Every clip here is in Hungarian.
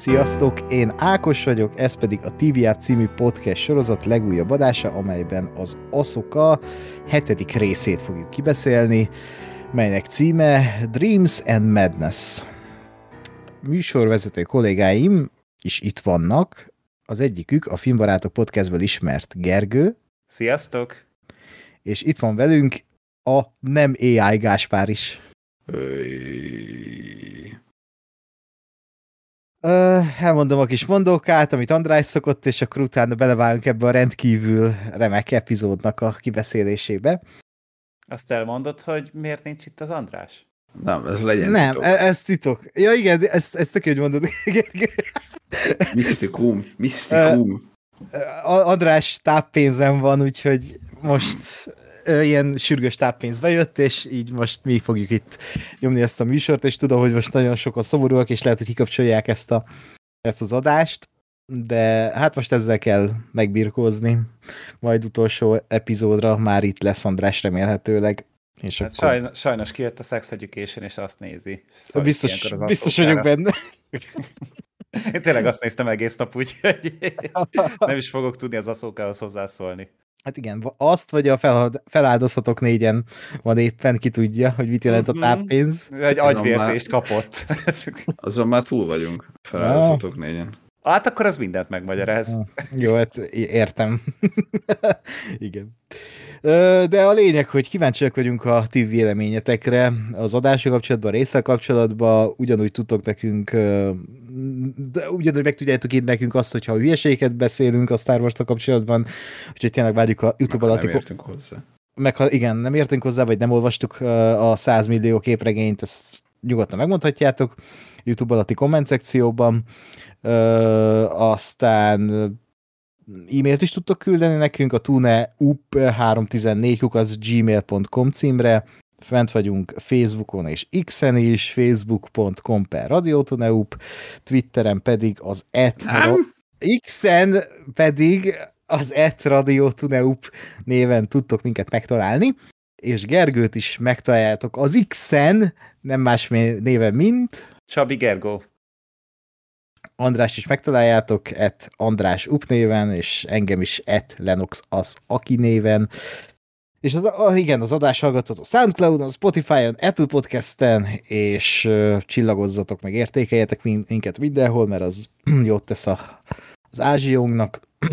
Sziasztok, én Ákos vagyok, ez pedig a TV című podcast sorozat legújabb adása, amelyben az Asoka hetedik részét fogjuk kibeszélni, melynek címe Dreams and Madness. Műsorvezető kollégáim is itt vannak, az egyikük a Filmbarátok podcastből ismert Gergő. Sziasztok! És itt van velünk a nem AI Gáspár is. Uh, elmondom a kis mondókát, amit András szokott, és akkor utána belevágunk ebbe a rendkívül remek epizódnak a kibeszélésébe. Azt elmondod, hogy miért nincs itt az András? Nem, ez legyen Nem, titok. E- ez titok. Ja igen, ezt, ezt tök, hogy mondod. Misztikum, misztikum. Uh, András táppénzem van, úgyhogy most ilyen sürgős táppénz bejött, és így most mi fogjuk itt nyomni ezt a műsort, és tudom, hogy most nagyon sokan szomorúak, és lehet, hogy kikapcsolják ezt, a, ezt az adást, de hát most ezzel kell megbirkózni. Majd utolsó epizódra már itt lesz András remélhetőleg. És hát akkor... sajnos, sajnos kijött a Sex Education, és azt nézi. Szóval biztos, biztos vagyok benne. Én tényleg azt néztem egész nap, úgyhogy nem is fogok tudni az aszókához hozzászólni. Hát igen, azt vagy a feláldozhatok négyen van éppen, ki tudja, hogy mit jelent a mhm. táppénz. Egy agyvérzést kapott. Azon már túl vagyunk, feláldozhatok négyen. Hát akkor az mindent megmagyaráz. Jó, hát értem. igen. De a lényeg, hogy kíváncsiak vagyunk a ti véleményetekre az adások kapcsolatban, a részsel kapcsolatban, ugyanúgy tudtok nekünk, de ugyanúgy meg tudjátok írni nekünk azt, hogyha hülyeségeket beszélünk a Star wars kapcsolatban, úgyhogy tényleg várjuk a YouTube alatti... Nem értünk hozzá. Meg ha igen, nem értünk hozzá, vagy nem olvastuk a 100 millió képregényt, ezt nyugodtan megmondhatjátok YouTube alatti komment szekcióban. aztán e-mailt is tudtok küldeni nekünk a tuneup314 az gmail.com címre, fent vagyunk Facebookon és X-en is, facebook.com per radiotoneup, Twitteren pedig az et X-en pedig az et radiotoneup néven tudtok minket megtalálni, és Gergőt is megtaláljátok az X-en, nem más néven, mint... Csabi Gergó. András is megtaláljátok, et András Up néven, és engem is et Lenox az Aki néven. És az, igen, az adás hallgatható Soundcloud-on, Spotify-on, Apple Podcast-en, és uh, csillagozzatok meg, értékeljetek minket mindenhol, mert az jót tesz a, az ázsiónknak.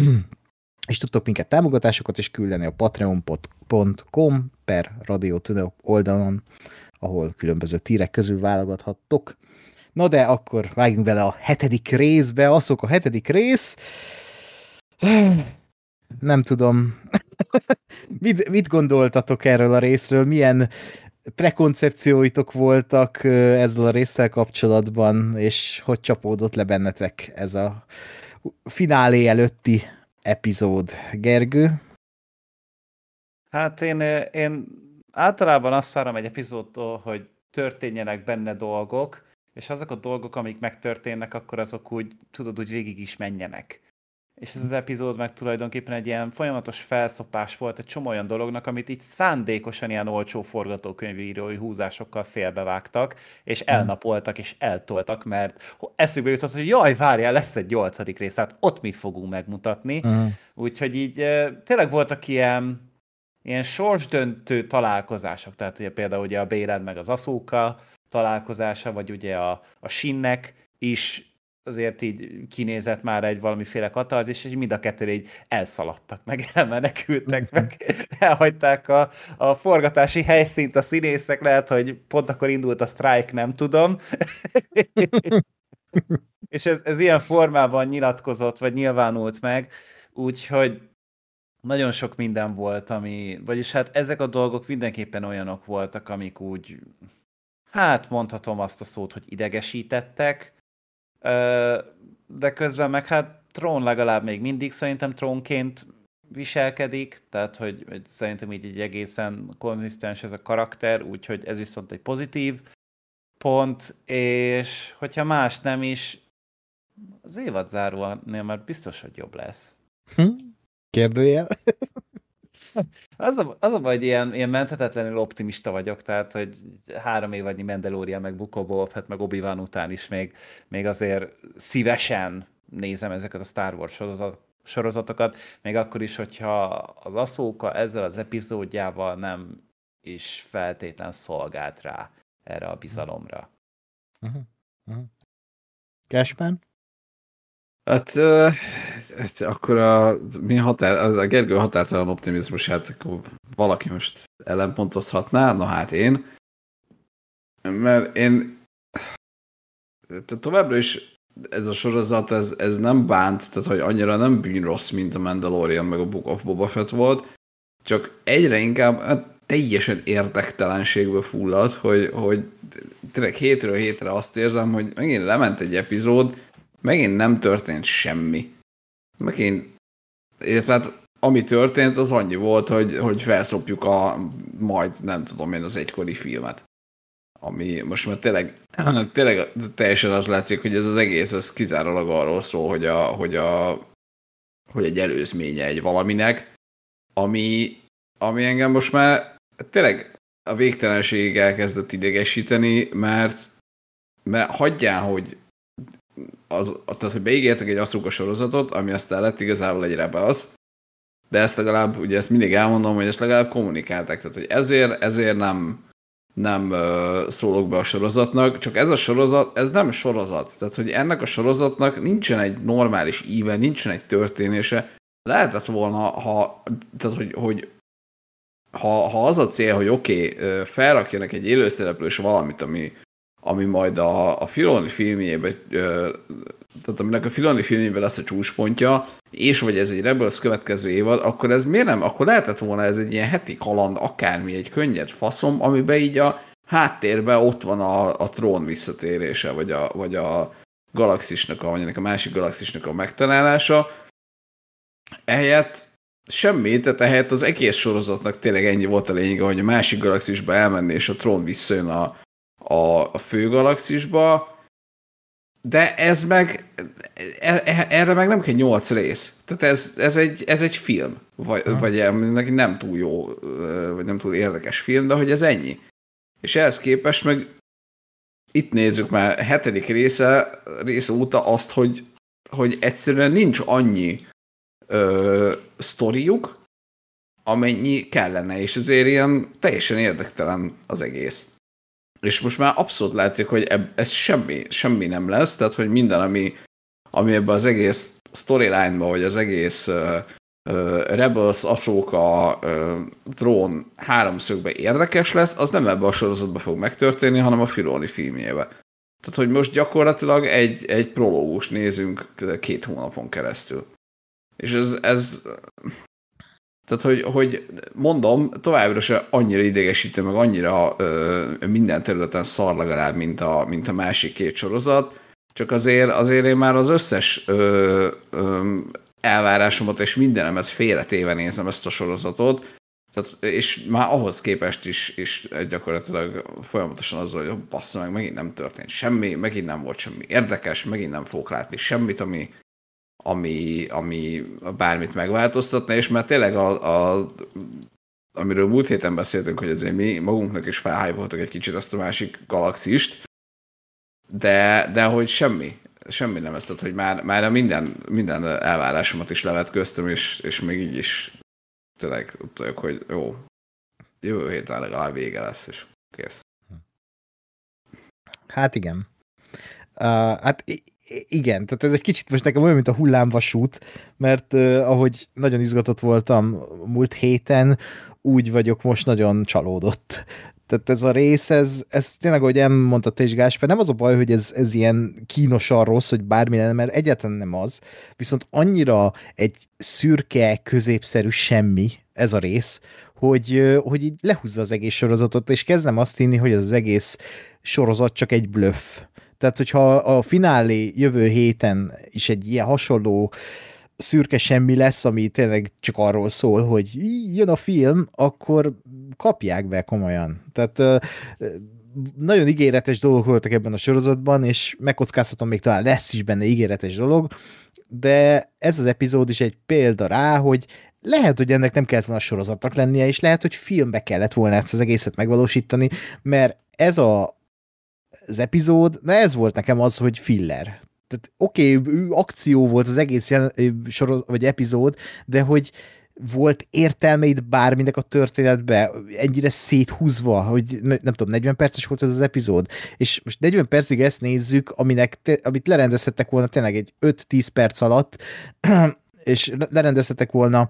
és tudtok minket támogatásokat is küldeni a patreon.com per Radio oldalon, ahol különböző tírek közül válogathattok. Na de akkor vágjunk bele a hetedik részbe, azok a hetedik rész. Nem tudom. mit, mit gondoltatok erről a részről? Milyen prekoncepcióitok voltak ezzel a résszel kapcsolatban, és hogy csapódott le bennetek ez a finálé előtti epizód, Gergő? Hát én, én általában azt várom egy epizódtól, hogy történjenek benne dolgok, és azok a dolgok, amik megtörténnek, akkor azok úgy, tudod, úgy végig is menjenek. És ez az epizód meg tulajdonképpen egy ilyen folyamatos felszopás volt egy csomó olyan dolognak, amit így szándékosan ilyen olcsó forgatókönyvírói húzásokkal félbevágtak, és hmm. elnapoltak, és eltoltak, mert eszükbe jutott, hogy jaj, várjál, lesz egy nyolcadik rész, hát ott mit fogunk megmutatni. Uh-huh. Úgyhogy így tényleg voltak ilyen, ilyen sorsdöntő találkozások, tehát ugye például ugye a Béled meg az Aszóka, találkozása, vagy ugye a, a Sinnek is azért így kinézett már egy valamiféle katarzis, és mind a kettő így elszaladtak, meg elmenekültek, meg elhagyták a, a forgatási helyszínt a színészek, lehet, hogy pont akkor indult a strike, nem tudom. és ez, ez ilyen formában nyilatkozott, vagy nyilvánult meg, úgyhogy nagyon sok minden volt, ami, vagyis hát ezek a dolgok mindenképpen olyanok voltak, amik úgy hát mondhatom azt a szót, hogy idegesítettek, de közben meg hát Trón legalább még mindig szerintem trónként viselkedik, tehát hogy, szerintem így egy egészen konzisztens ez a karakter, úgyhogy ez viszont egy pozitív pont, és hogyha más nem is, az évad zárónél már biztos, hogy jobb lesz. Hm? Kérdőjel? Az a, az a baj, hogy ilyen, ilyen menthetetlenül optimista vagyok, tehát, hogy három évadnyi Mandalorian, meg Boba Fett, meg obi után is még, még azért szívesen nézem ezeket a Star Wars sorozat, sorozatokat, még akkor is, hogyha az Aszóka ezzel az epizódjával nem is feltétlen szolgált rá erre a bizalomra. Uh-huh. Uh-huh. Cashman? Hát, uh, akkor a, mi határ, a Gergő határtalan optimizmusát akkor valaki most ellenpontozhatná, na hát én. Mert én továbbra is ez a sorozat, ez, ez nem bánt, tehát hogy annyira nem bűn rossz, mint a Mandalorian meg a Book of Boba Fett volt, csak egyre inkább hát teljesen érdektelenségből fullad, hogy, hogy tényleg hétről hétre azt érzem, hogy megint lement egy epizód, megint nem történt semmi. Megint, illetve hát ami történt, az annyi volt, hogy, hogy felszopjuk a majd, nem tudom én, az egykori filmet. Ami most már tényleg, tényleg teljesen az látszik, hogy ez az egész, ez kizárólag arról szól, hogy, a, hogy, a, hogy egy előzménye egy valaminek, ami, ami engem most már tényleg a végtelenségig elkezdett idegesíteni, mert, mert hagyjál, hogy az, tehát, hogy beígértek egy Asuka sorozatot, ami aztán lett igazából egy az, de ezt legalább, ugye ezt mindig elmondom, hogy ezt legalább kommunikálták, tehát hogy ezért, ezért nem, nem uh, szólok be a sorozatnak, csak ez a sorozat, ez nem sorozat, tehát hogy ennek a sorozatnak nincsen egy normális íve, nincsen egy történése, lehetett volna, ha, tehát hogy, hogy ha, ha az a cél, hogy oké, okay, felrakjanak egy élőszereplős valamit, ami, ami majd a, a Filoni filmjében, tehát aminek a Filoni filmjében lesz a csúcspontja, és vagy ez egy Rebels következő évad, akkor ez miért nem? Akkor lehetett volna ez egy ilyen heti kaland, akármi, egy könnyed faszom, amiben így a háttérben ott van a, a trón visszatérése, vagy a, vagy a galaxisnak, a, vagy a másik galaxisnak a megtalálása. Ehelyett semmi, tehát ehelyett az egész sorozatnak tényleg ennyi volt a lényege, hogy a másik galaxisba elmenni, és a trón visszajön a, a, a fő galaxisba, de ez meg, e, e, erre meg nem kell nyolc rész. Tehát ez, ez, egy, ez egy film, vagy, ha. vagy neki nem túl jó, vagy nem túl érdekes film, de hogy ez ennyi. És ehhez képest meg itt nézzük már hetedik része, része óta azt, hogy, hogy egyszerűen nincs annyi ö, sztoriuk, amennyi kellene, és azért ilyen teljesen érdektelen az egész. És most már abszolút látszik, hogy eb, ez semmi, semmi nem lesz, tehát hogy minden, ami, ami ebben az egész storyline-ba, vagy az egész uh, uh, Rebels, Ahsoka, uh, drón háromszögben érdekes lesz, az nem ebbe a sorozatban fog megtörténni, hanem a Filoni filmjébe. Tehát, hogy most gyakorlatilag egy, egy prológus nézünk két hónapon keresztül. És ez, ez tehát, hogy, hogy mondom, továbbra se annyira idegesítő, meg annyira ö, minden területen szar legalább, mint a, mint a másik két sorozat, csak azért, azért én már az összes ö, ö, elvárásomat és mindenemet félretéve nézem ezt a sorozatot, tehát, és már ahhoz képest is, is gyakorlatilag folyamatosan az, hogy bassza meg, megint nem történt semmi, megint nem volt semmi érdekes, megint nem fogok látni semmit, ami, ami, ami bármit megváltoztatna, és mert tényleg a, a amiről múlt héten beszéltünk, hogy azért mi magunknak is felhájboltak egy kicsit azt a másik galaxist, de, de hogy semmi, semmi nem ezt, hogy már, már minden, minden elvárásomat is levetköztem, és, és még így is tényleg tudjuk, hogy jó, jövő héten legalább vége lesz, és kész. Hát igen. Uh, hát igen, tehát ez egy kicsit most nekem olyan, mint a hullámvasút, mert uh, ahogy nagyon izgatott voltam múlt héten, úgy vagyok most nagyon csalódott. Tehát ez a rész, ez, ez tényleg, ahogy elmondta te is Gásper, nem az a baj, hogy ez, ez ilyen kínosan rossz, hogy bármi lenne, mert egyáltalán nem az, viszont annyira egy szürke, középszerű semmi ez a rész, hogy, hogy így lehúzza az egész sorozatot, és kezdem azt hinni, hogy ez az egész sorozat csak egy bluff tehát, hogyha a finálé jövő héten is egy ilyen hasonló szürke semmi lesz, ami tényleg csak arról szól, hogy jön a film, akkor kapják be komolyan. Tehát nagyon ígéretes dolgok voltak ebben a sorozatban, és megkockáztatom, még talán lesz is benne ígéretes dolog, de ez az epizód is egy példa rá, hogy lehet, hogy ennek nem kellett volna sorozatnak lennie, és lehet, hogy filmbe kellett volna ezt az egészet megvalósítani, mert ez a, az epizód, na ez volt nekem az, hogy filler. Tehát oké, okay, akció volt az egész jelen, soroz, vagy epizód, de hogy volt értelmeid bárminek a történetbe, ennyire széthúzva, hogy nem tudom, 40 perces volt ez az epizód, és most 40 percig ezt nézzük, aminek te, amit lerendezhettek volna tényleg egy 5-10 perc alatt, és lerendezhetek volna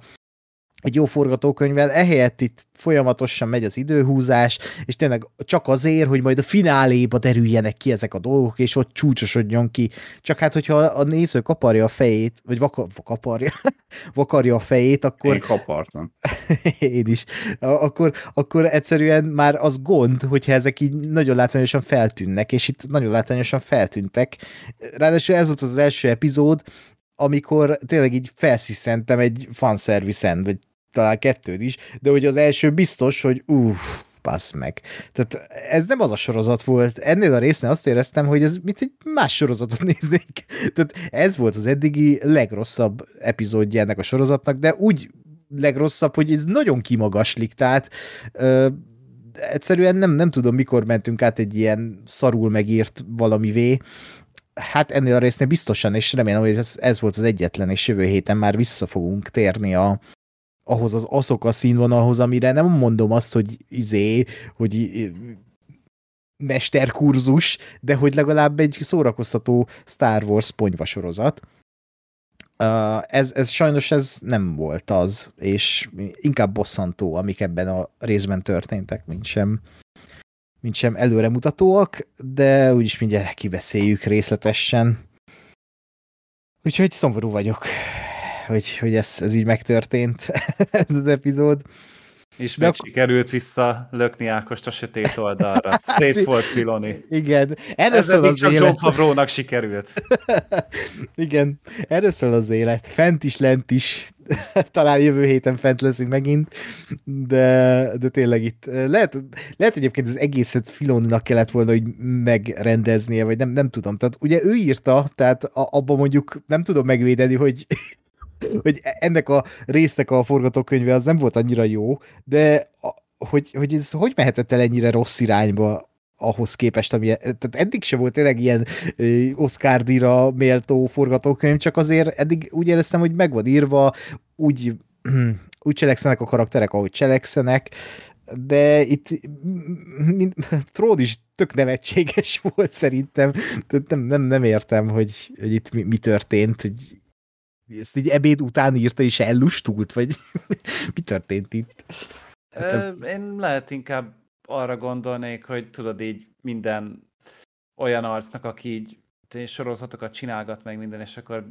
egy jó forgatókönyvvel, ehelyett itt folyamatosan megy az időhúzás, és tényleg csak azért, hogy majd a fináléba derüljenek ki ezek a dolgok, és ott csúcsosodjon ki. Csak hát, hogyha a néző kaparja a fejét, vagy vaka, kaparja, vakarja a fejét, akkor... Én kapartam. Én is. Akkor, akkor egyszerűen már az gond, hogyha ezek így nagyon látványosan feltűnnek, és itt nagyon látványosan feltűntek. Ráadásul ez volt az első epizód, amikor tényleg így felsziszentem egy fanszerviszen, vagy talán kettőt is, de hogy az első biztos, hogy uff, passz meg. Tehát ez nem az a sorozat volt. Ennél a résznél azt éreztem, hogy ez mint egy más sorozatot néznék. Tehát ez volt az eddigi legrosszabb epizódja ennek a sorozatnak, de úgy legrosszabb, hogy ez nagyon kimagaslik, tehát ö, egyszerűen nem, nem tudom, mikor mentünk át egy ilyen szarul megírt valamivé, hát ennél a résznél biztosan, és remélem, hogy ez, ez volt az egyetlen, és jövő héten már vissza fogunk térni a, ahhoz az azok a színvonalhoz, amire nem mondom azt, hogy izé, hogy mesterkurzus, de hogy legalább egy szórakoztató Star Wars ponyvasorozat. Ez, ez sajnos ez nem volt az, és inkább bosszantó, amik ebben a részben történtek, mint sem mint sem előremutatóak, de úgyis mindjárt kibeszéljük részletesen. Úgyhogy szomorú vagyok, hogy, hogy ez, ez így megtörtént, ez az epizód. És meg akkor... sikerült vissza lökni Ákost a sötét oldalra. Szép volt Filoni. Igen. Erről Ez az csak élet. John Favreau-nak sikerült. Igen. Erről szól az élet. Fent is, lent is. Talán jövő héten fent leszünk megint, de, de tényleg itt lehet, lehet egyébként az egészet Filoninak kellett volna hogy megrendeznie, vagy nem, nem tudom. Tehát ugye ő írta, tehát abban mondjuk nem tudom megvédeni, hogy hogy ennek a résznek a forgatókönyve az nem volt annyira jó, de hogy, hogy ez hogy mehetett el ennyire rossz irányba ahhoz képest, ami, tehát eddig se volt tényleg ilyen Oscar díjra méltó forgatókönyv, csak azért eddig úgy éreztem, hogy meg van írva, úgy, úgy cselekszenek a karakterek, ahogy cselekszenek, de itt mind, Tród is tök nevetséges volt szerintem. Nem, nem, nem értem, hogy, hogy itt mi, mi történt, hogy ezt így ebéd után írta, és ellustult, vagy mi történt itt? Hát, Én lehet inkább arra gondolnék, hogy tudod így minden olyan arcnak, aki így sorozatokat csinálgat meg minden, és akkor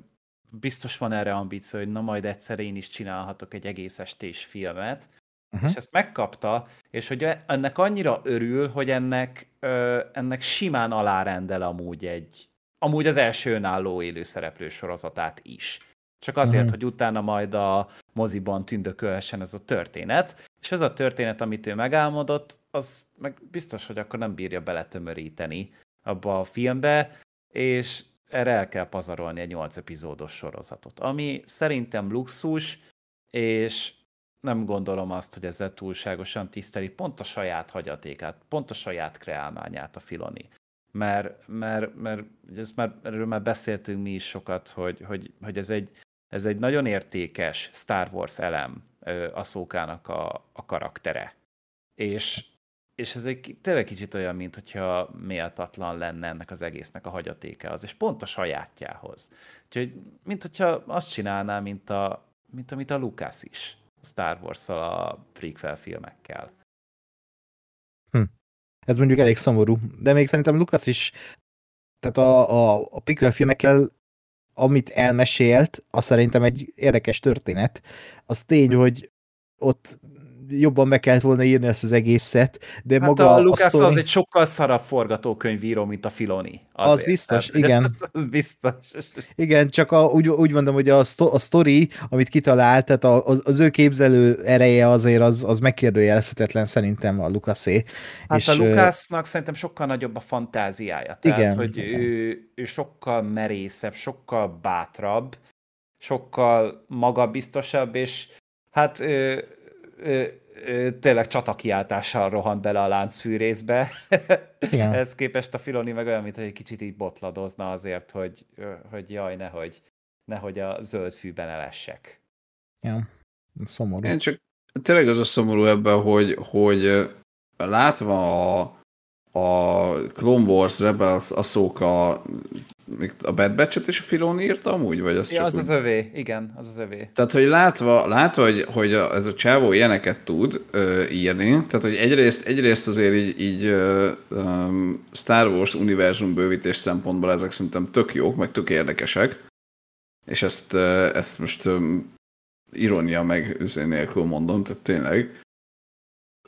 biztos van erre ambíció, hogy na majd egyszer én is csinálhatok egy egész estés filmet, uh-huh. és ezt megkapta, és hogy ennek annyira örül, hogy ennek, ö, ennek simán alárendel amúgy egy, amúgy az első önálló élőszereplő sorozatát is. Csak azért, uh-huh. hogy utána majd a moziban tündökölhessen ez a történet. És ez a történet, amit ő megálmodott, az meg biztos, hogy akkor nem bírja beletömöríteni abba a filmbe, és erre el kell pazarolni egy 8 epizódos sorozatot, ami szerintem luxus, és nem gondolom azt, hogy ezzel túlságosan tiszteli pont a saját hagyatékát, pont a saját kreálmányát a Filoni. Mert, mert, mert ezt már, erről már beszéltünk mi is sokat, hogy, hogy, hogy ez egy ez egy nagyon értékes Star Wars elem a szókának a, karaktere. És, és ez egy tényleg kicsit olyan, mint hogyha méltatlan lenne ennek az egésznek a hagyatéke az, és pont a sajátjához. Úgyhogy, mint hogyha azt csinálná, mint, a, mint amit a Lucas is Star Wars-szal, a prequel filmekkel. Hm. Ez mondjuk elég szomorú, de még szerintem Lucas is, tehát a, a, a prequel filmekkel amit elmesélt, az szerintem egy érdekes történet. Az tény, hogy ott jobban meg kellett volna írni ezt az egészet, de hát maga a Lucas sztori... az egy sokkal szarabb forgatókönyvíró, mint a Filoni. Azért. Az biztos, Tehát, igen. Az biztos. Igen, csak a, úgy, úgy mondom, hogy a, szto, a sztori, amit kitalált, tehát a, az, az ő képzelő ereje azért az, az megkérdőjelezhetetlen szerintem a Lucasé. Hát és, a Lucasnak szerintem sokkal nagyobb a fantáziája. Tehát, igen, hogy igen. Ő, ő sokkal merészebb, sokkal bátrabb, sokkal magabiztosabb, és Hát ö, ö, tényleg csatakiáltással rohant bele a láncfűrészbe. Igen. Ez képest a Filoni meg olyan, mint hogy egy kicsit így botladozna azért, hogy, hogy jaj, nehogy, nehogy a zöld fűben elessek. Ja. Szomorú. Én csak tényleg az a szomorú ebben, hogy, hogy látva a, a Clone Wars, Rebels, Ahsoka, még a Bad Batch-et is a Filoni írta amúgy, vagy azt Ja, az úgy- az övé, igen, az az övé. Tehát, hogy látva, látva hogy, hogy a, ez a csávó ilyeneket tud ö, írni, tehát, hogy egyrészt, egyrészt azért így, így ö, um, Star Wars univerzum bővítés szempontból ezek szerintem tök jók, meg tök érdekesek, és ezt, ö, ezt most ö, ironia meg üzé nélkül mondom, tehát tényleg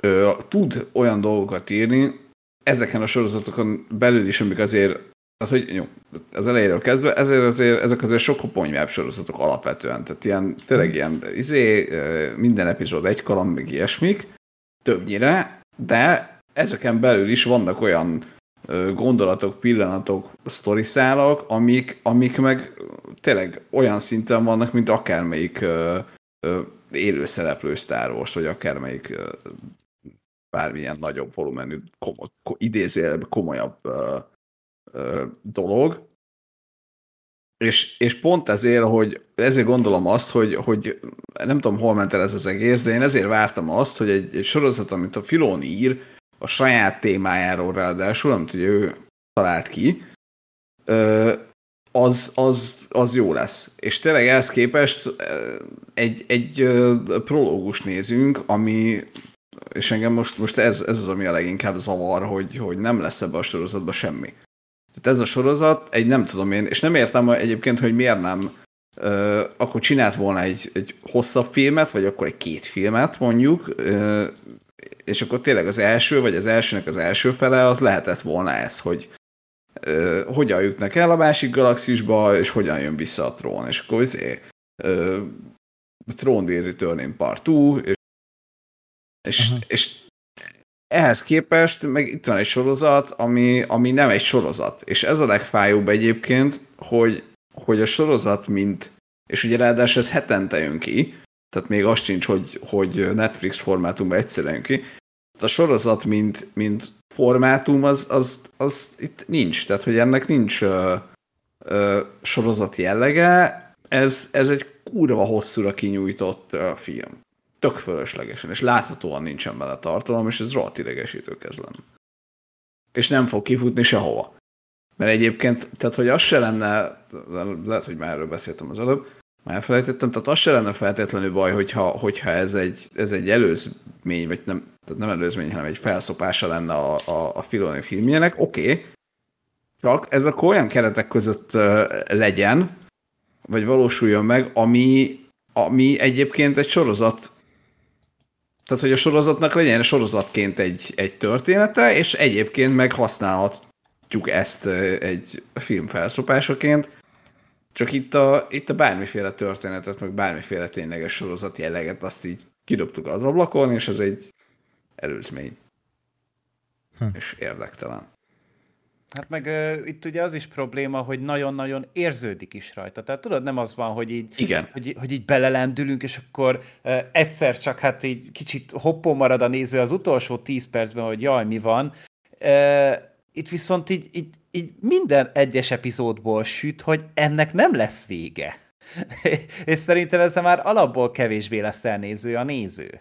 ö, tud olyan dolgokat írni, ezeken a sorozatokon belül is, amik azért az, hogy jó, az elejéről kezdve, ezért azért, ezek azért sokkal ponyvább sorozatok alapvetően. Tehát ilyen, tényleg ilyen, izé, minden epizód egy kaland, meg ilyesmik, többnyire, de ezeken belül is vannak olyan gondolatok, pillanatok, sztoriszálak, amik, amik meg tényleg olyan szinten vannak, mint akármelyik ö, ö, élő szereplő Star Wars, vagy akármelyik ö, bármilyen nagyobb volumenű, komo, ko, idézél komolyabb ö, dolog. És, és pont ezért, hogy ezért gondolom azt, hogy, hogy nem tudom, hol ment el ez az egész, de én ezért vártam azt, hogy egy, egy sorozat, amit a Filoni ír, a saját témájáról ráadásul, amit ugye ő talált ki, az, az, az jó lesz. És tényleg ehhez képest egy, egy prológus nézünk, ami és engem most, most ez, ez az, ami a leginkább zavar, hogy, hogy nem lesz ebbe a sorozatban semmi. Tehát ez a sorozat, egy nem tudom én, és nem értem egyébként, hogy miért nem ö, akkor csinált volna egy, egy hosszabb filmet, vagy akkor egy két filmet mondjuk, ö, és akkor tényleg az első, vagy az elsőnek az első fele, az lehetett volna ez, hogy ö, hogyan jutnak el a másik galaxisba, és hogyan jön vissza a trón, és akkor izé, ö, Throne Returning Part 2, és és, Aha. és ehhez képest meg itt van egy sorozat, ami, ami nem egy sorozat. És ez a legfájóbb egyébként, hogy, hogy a sorozat mint, és ugye ráadásul ez hetente jön ki, tehát még az sincs, hogy, hogy Netflix formátumban egyszerűen jön ki. A sorozat mint, mint formátum, az, az, az itt nincs. Tehát, hogy ennek nincs ö, ö, sorozat jellege, ez, ez egy kurva hosszúra kinyújtott ö, film tök fölöslegesen, és láthatóan nincsen bele tartalom, és ez rohadt idegesítő kezd lenni. És nem fog kifutni sehova. Mert egyébként, tehát hogy az se lenne, lehet, hogy már erről beszéltem az előbb, már elfelejtettem, tehát az se lenne feltétlenül baj, hogyha, hogyha ez, egy, ez egy előzmény, vagy nem, tehát nem előzmény, hanem egy felszopása lenne a, a, a Filoni filmjének, oké, okay, csak ez akkor olyan keretek között legyen, vagy valósuljon meg, ami, ami egyébként egy sorozat tehát, hogy a sorozatnak legyen sorozatként egy, egy története, és egyébként meg használhatjuk ezt egy film felszopásaként. Csak itt a, itt a bármiféle történetet, meg bármiféle tényleges sorozat jelleget, azt így kidobtuk az ablakon, és ez egy előzmény. Hm. És érdektelen. Hát meg uh, itt ugye az is probléma, hogy nagyon-nagyon érződik is rajta. Tehát tudod, nem az van, hogy így, Igen. hogy, hogy így belelendülünk, és akkor uh, egyszer csak hát így kicsit hoppó marad a néző az utolsó tíz percben, hogy jaj, mi van. Uh, itt viszont így, így, így minden egyes epizódból süt, hogy ennek nem lesz vége. és szerintem ezzel már alapból kevésbé lesz elnéző a néző.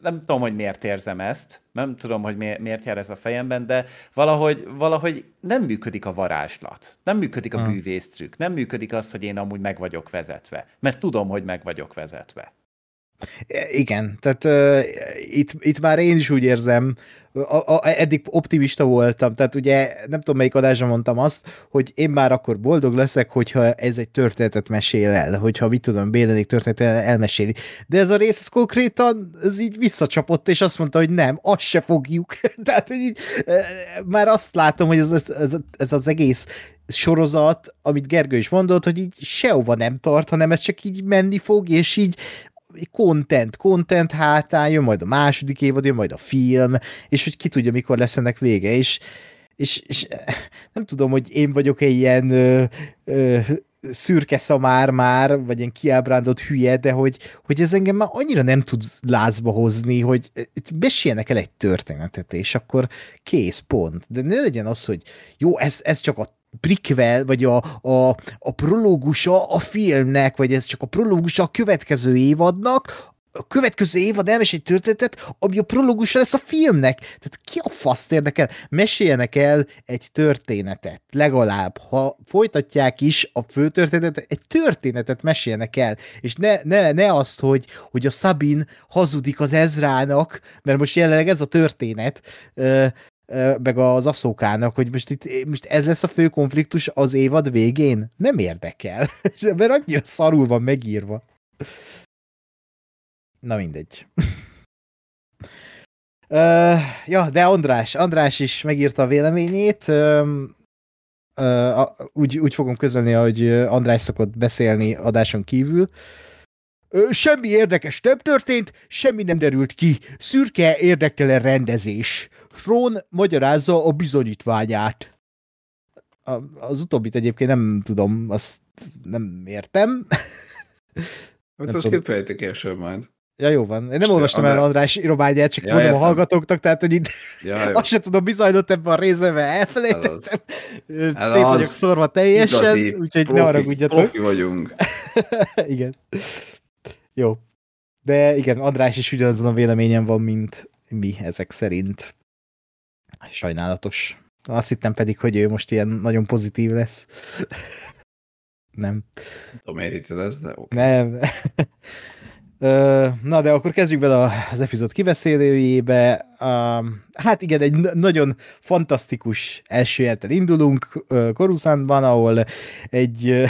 Nem tudom, hogy miért érzem ezt, nem tudom, hogy mi- miért jár ez a fejemben, de valahogy, valahogy nem működik a varázslat, nem működik a Hmm. bűvésztrükk, nem működik az, hogy én amúgy meg vagyok vezetve, mert tudom, hogy meg vagyok vezetve. Igen, tehát uh, itt, itt már én is úgy érzem, a, a, eddig optimista voltam, tehát ugye nem tudom melyik adásra mondtam azt, hogy én már akkor boldog leszek, hogyha ez egy történetet mesél el, hogyha mit tudom, Bélenék történetet elmeséli. De ez a rész, ez konkrétan ez így visszacsapott, és azt mondta, hogy nem, azt se fogjuk. tehát, hogy így, már azt látom, hogy ez, ez, ez az egész sorozat, amit Gergő is mondott, hogy így sehova nem tart, hanem ez csak így menni fog, és így content, content hátán jön majd a második évad, jön majd a film, és hogy ki tudja, mikor lesz ennek vége, és, és, és nem tudom, hogy én vagyok-e ilyen ö, ö, szürke szamár már, vagy ilyen kiábrándolt hülye, de hogy, hogy ez engem már annyira nem tud lázba hozni, hogy itt meséljenek el egy történetet, és akkor kész, pont. De ne legyen az, hogy jó, ez, ez csak a prikvel, vagy a, a, a prológusa a filmnek, vagy ez csak a prológusa a következő évadnak, a következő évad elmesél egy történetet, ami a prológusa lesz a filmnek. Tehát ki a faszt érdekel? Meséljenek el egy történetet, legalább. Ha folytatják is a főtörténetet, egy történetet meséljenek el. És ne, ne, ne azt, hogy, hogy a Sabin hazudik az Ezrának, mert most jelenleg ez a történet, meg az aszókának, hogy most, itt, most ez lesz a fő konfliktus az évad végén? Nem érdekel, mert annyira szarul van megírva. Na mindegy. uh, ja, de András, András is megírta a véleményét. Uh, uh, úgy, úgy fogom közölni, hogy András szokott beszélni adáson kívül. Uh, semmi érdekes nem történt, semmi nem derült ki. Szürke érdektelen rendezés. Frón magyarázza a bizonyítványát. A, az utóbbit egyébként nem tudom, azt nem értem. Hát azt kifejtik később majd. Ja, jó van. Én nem olvastam el András írományát, csak ja, mondom értem. a hallgatóknak, tehát, hogy itt ja, azt sem tudom bizonyított ebben a részemben, elfelejtettem. Ez Szét vagyok szorva teljesen, úgyhogy profi, ne haragudjatok. Profi vagyunk. igen. Jó. De igen, András is ugyanazon a véleményen van, mint mi ezek szerint. Sajnálatos. Azt hittem pedig, hogy ő most ilyen nagyon pozitív lesz. nem. Nem tudom, miért ez, de okay. Nem. Na, de akkor kezdjük bele az epizód kiveszélőjébe. Hát igen, egy nagyon fantasztikus első jelten indulunk Koruszánban, ahol egy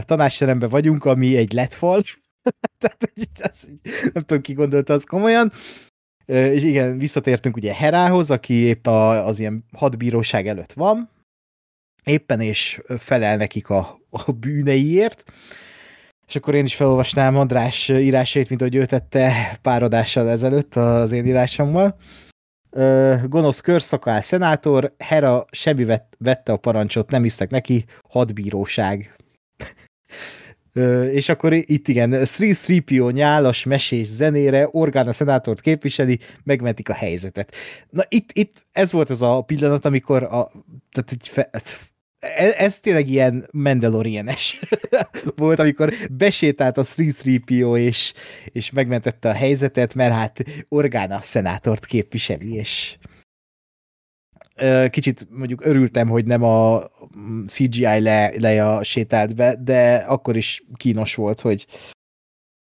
tanácsteremben vagyunk, ami egy letfal. Tehát, nem tudom, ki gondolta az komolyan. És igen, visszatértünk ugye Herához, aki épp a, az ilyen hadbíróság előtt van, éppen és felel nekik a, a bűneiért és akkor én is felolvasnám András írásait, mint ahogy ő tette pár adással ezelőtt az én írásommal. Gonosz körszakál szenátor, Hera semmi vett, vette a parancsot, nem isztek neki, hadbíróság. És akkor itt igen, Sri Sripio nyálas mesés zenére, Orgán a szenátort képviseli, megmentik a helyzetet. Na itt, itt ez volt az a pillanat, amikor a, tehát egy fe, ez, ez tényleg ilyen Mandalorianes volt, amikor besétált a 3 és, és megmentette a helyzetet, mert hát Orgána szenátort képviseli, és kicsit mondjuk örültem, hogy nem a CGI le, leja sétált be, de akkor is kínos volt, hogy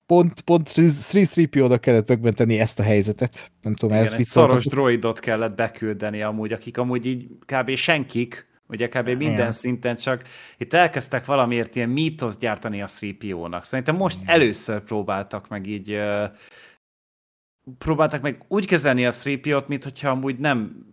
pont, pont 3 kellett megmenteni ezt a helyzetet. Nem tudom, Igen, ez egy szaros droidot kellett beküldeni amúgy, akik amúgy így kb. senkik, Ugye kb. minden Igen. szinten csak itt elkezdtek valamiért ilyen mítoszt gyártani a 3PO-nak. Szerintem most Igen. először próbáltak meg így próbáltak meg úgy kezelni a 3PO-t, mint hogyha amúgy nem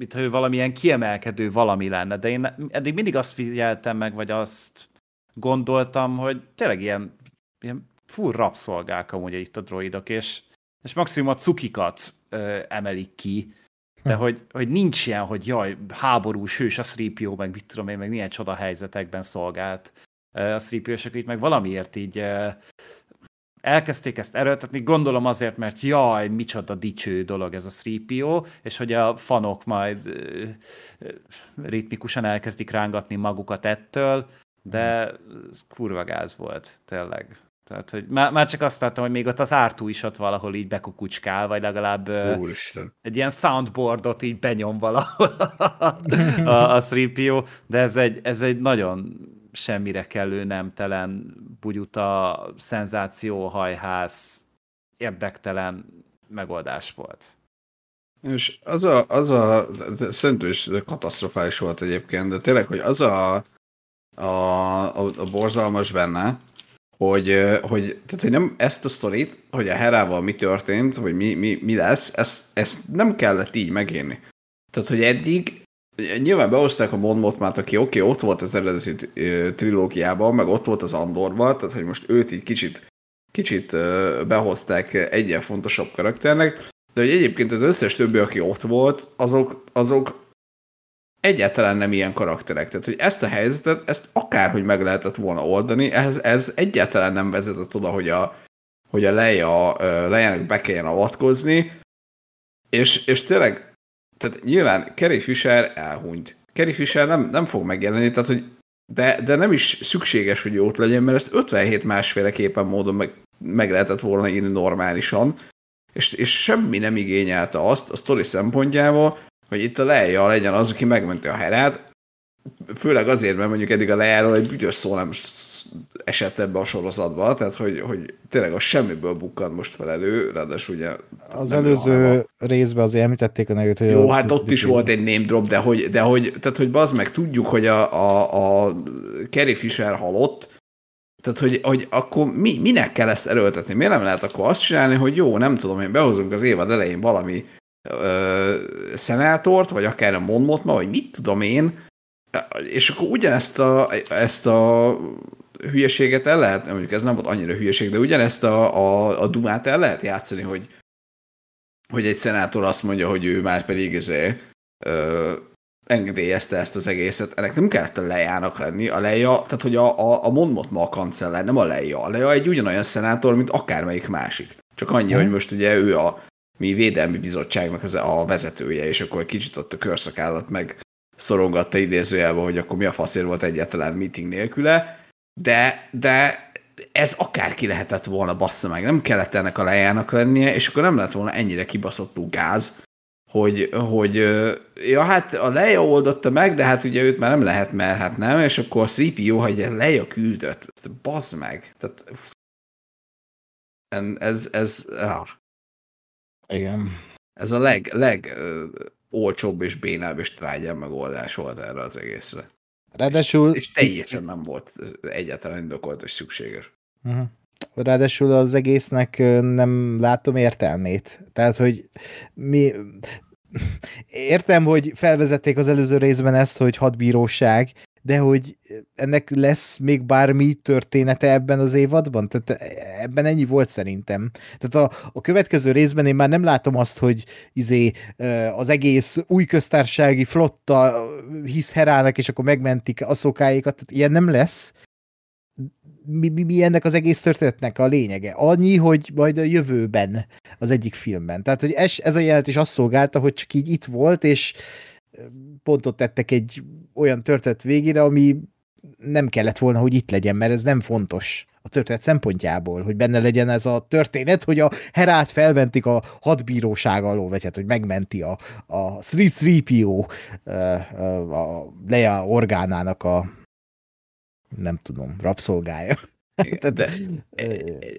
mint ő valamilyen kiemelkedő valami lenne, de én eddig mindig azt figyeltem meg, vagy azt gondoltam, hogy tényleg ilyen, ilyen full rabszolgák amúgy itt a droidok, és, és maximum a cukikat ö, emelik ki, de hogy, hogy nincs ilyen, hogy jaj, háborús hős a 3 meg mit tudom én, meg milyen csoda helyzetekben szolgált a 3 és itt meg valamiért így elkezdték ezt erőltetni, gondolom azért, mert jaj, micsoda dicső dolog ez a 3 és hogy a fanok majd ritmikusan elkezdik rángatni magukat ettől, de ez kurva gáz volt, tényleg. Tehát, hogy már, már csak azt vártam, hogy még ott az ártú is ott valahol így bekukucskál, vagy legalább Úristen. egy ilyen soundboardot így benyom valahol a, a 3 de ez egy, ez egy nagyon semmire kellő nemtelen bugyuta, szenzációhajház, érdektelen megoldás volt. És az a, az a szerintem is katasztrofális volt egyébként, de tényleg, hogy az a, a, a, a borzalmas benne, hogy, hogy, tehát, hogy nem ezt a sztorit, hogy a Herával mi történt, vagy mi, mi, mi lesz, ezt, ezt nem kellett így megírni. Tehát, hogy eddig nyilván behozták a Monmotmát, aki oké, okay, ott volt az eredeti trilógiában, meg ott volt az Andorban, tehát hogy most őt így kicsit, kicsit behozták egyen fontosabb karakternek, de hogy egyébként az összes többi, aki ott volt, azok, azok egyáltalán nem ilyen karakterek. Tehát, hogy ezt a helyzetet, ezt akárhogy meg lehetett volna oldani, ez, ez egyáltalán nem vezetett oda, hogy a, hogy a Leia, Leia-nek be kelljen avatkozni, és, és tényleg, tehát nyilván Kerry Fisher elhunyt. Kerry Fisher nem, nem fog megjelenni, tehát hogy de, de nem is szükséges, hogy ott legyen, mert ezt 57 másféleképpen módon meg, meg lehetett volna írni normálisan, és, és semmi nem igényelte azt a sztori szempontjából, hogy itt a Leia legyen az, aki megmenti a herát, főleg azért, mert mondjuk eddig a Leia-ról egy büdös szó nem esett ebbe a sorozatba, tehát hogy, hogy tényleg a semmiből bukkant most fel elő, ráadásul ugye... Az előző a... részben azért említették a nevét, hogy... Jó, hát ott is volt egy name drop, de hogy, de hogy, tehát hogy bazd meg, tudjuk, hogy a, a, a Carrie Fisher halott, tehát, hogy, hogy akkor mi, minek kell ezt erőltetni? Miért nem lehet akkor azt csinálni, hogy jó, nem tudom, én behozunk az évad elején valami ö, szenátort, vagy akár a Monmotma, vagy mit tudom én, és akkor ugyanezt a, ezt a hülyeséget el lehet, mondjuk ez nem volt annyira hülyeség, de ugyanezt a, a, a dumát el lehet játszani, hogy, hogy egy szenátor azt mondja, hogy ő már pedig ezé, ö, engedélyezte ezt az egészet. Ennek nem kellett a lejának lenni. A leja, tehát hogy a, a, a Monmot ma a kancellár, nem a leja. A leja egy ugyanolyan szenátor, mint akármelyik másik. Csak annyi, hmm. hogy most ugye ő a mi védelmi bizottságnak az a vezetője, és akkor egy kicsit ott a körszakállat meg szorongatta idézőjelben, hogy akkor mi a faszért volt egyáltalán meeting nélküle, de, de ez akárki lehetett volna, bassza meg, nem kellett ennek a lejának lennie, és akkor nem lett volna ennyire kibaszottú gáz, hogy, hogy ja, hát a Leia oldotta meg, de hát ugye őt már nem lehet, mert hát nem, és akkor a CPO, hogy Leia küldött, bazd meg. Tehát, ez, ez, ah. Igen. Ez a leg, leg olcsóbb és bénább és trágyább megoldás volt erre az egészre. Ráadásul... És, és teljesen nem volt egyáltalán indokolt és szükséges. Uh-huh. Ráadásul az egésznek nem látom értelmét. Tehát, hogy mi... Értem, hogy felvezették az előző részben ezt, hogy hadbíróság, de hogy ennek lesz még bármi története ebben az évadban? Tehát ebben ennyi volt szerintem. Tehát a, a következő részben én már nem látom azt, hogy izé az egész új köztársasági flotta hisz Herának, és akkor megmentik a szokáikat, tehát ilyen nem lesz. Mi, mi, mi ennek az egész történetnek a lényege? Annyi, hogy majd a jövőben az egyik filmben. Tehát, hogy ez, ez a jelent is azt szolgálta, hogy csak így itt volt, és pontot tettek egy olyan történet végére, ami nem kellett volna, hogy itt legyen, mert ez nem fontos a történet szempontjából, hogy benne legyen ez a történet, hogy a Herát felmentik a hadbíróság alól, vagy hát, hogy megmenti a, a 3-3PO a Leia orgánának a nem tudom, rabszolgája. Igen, de,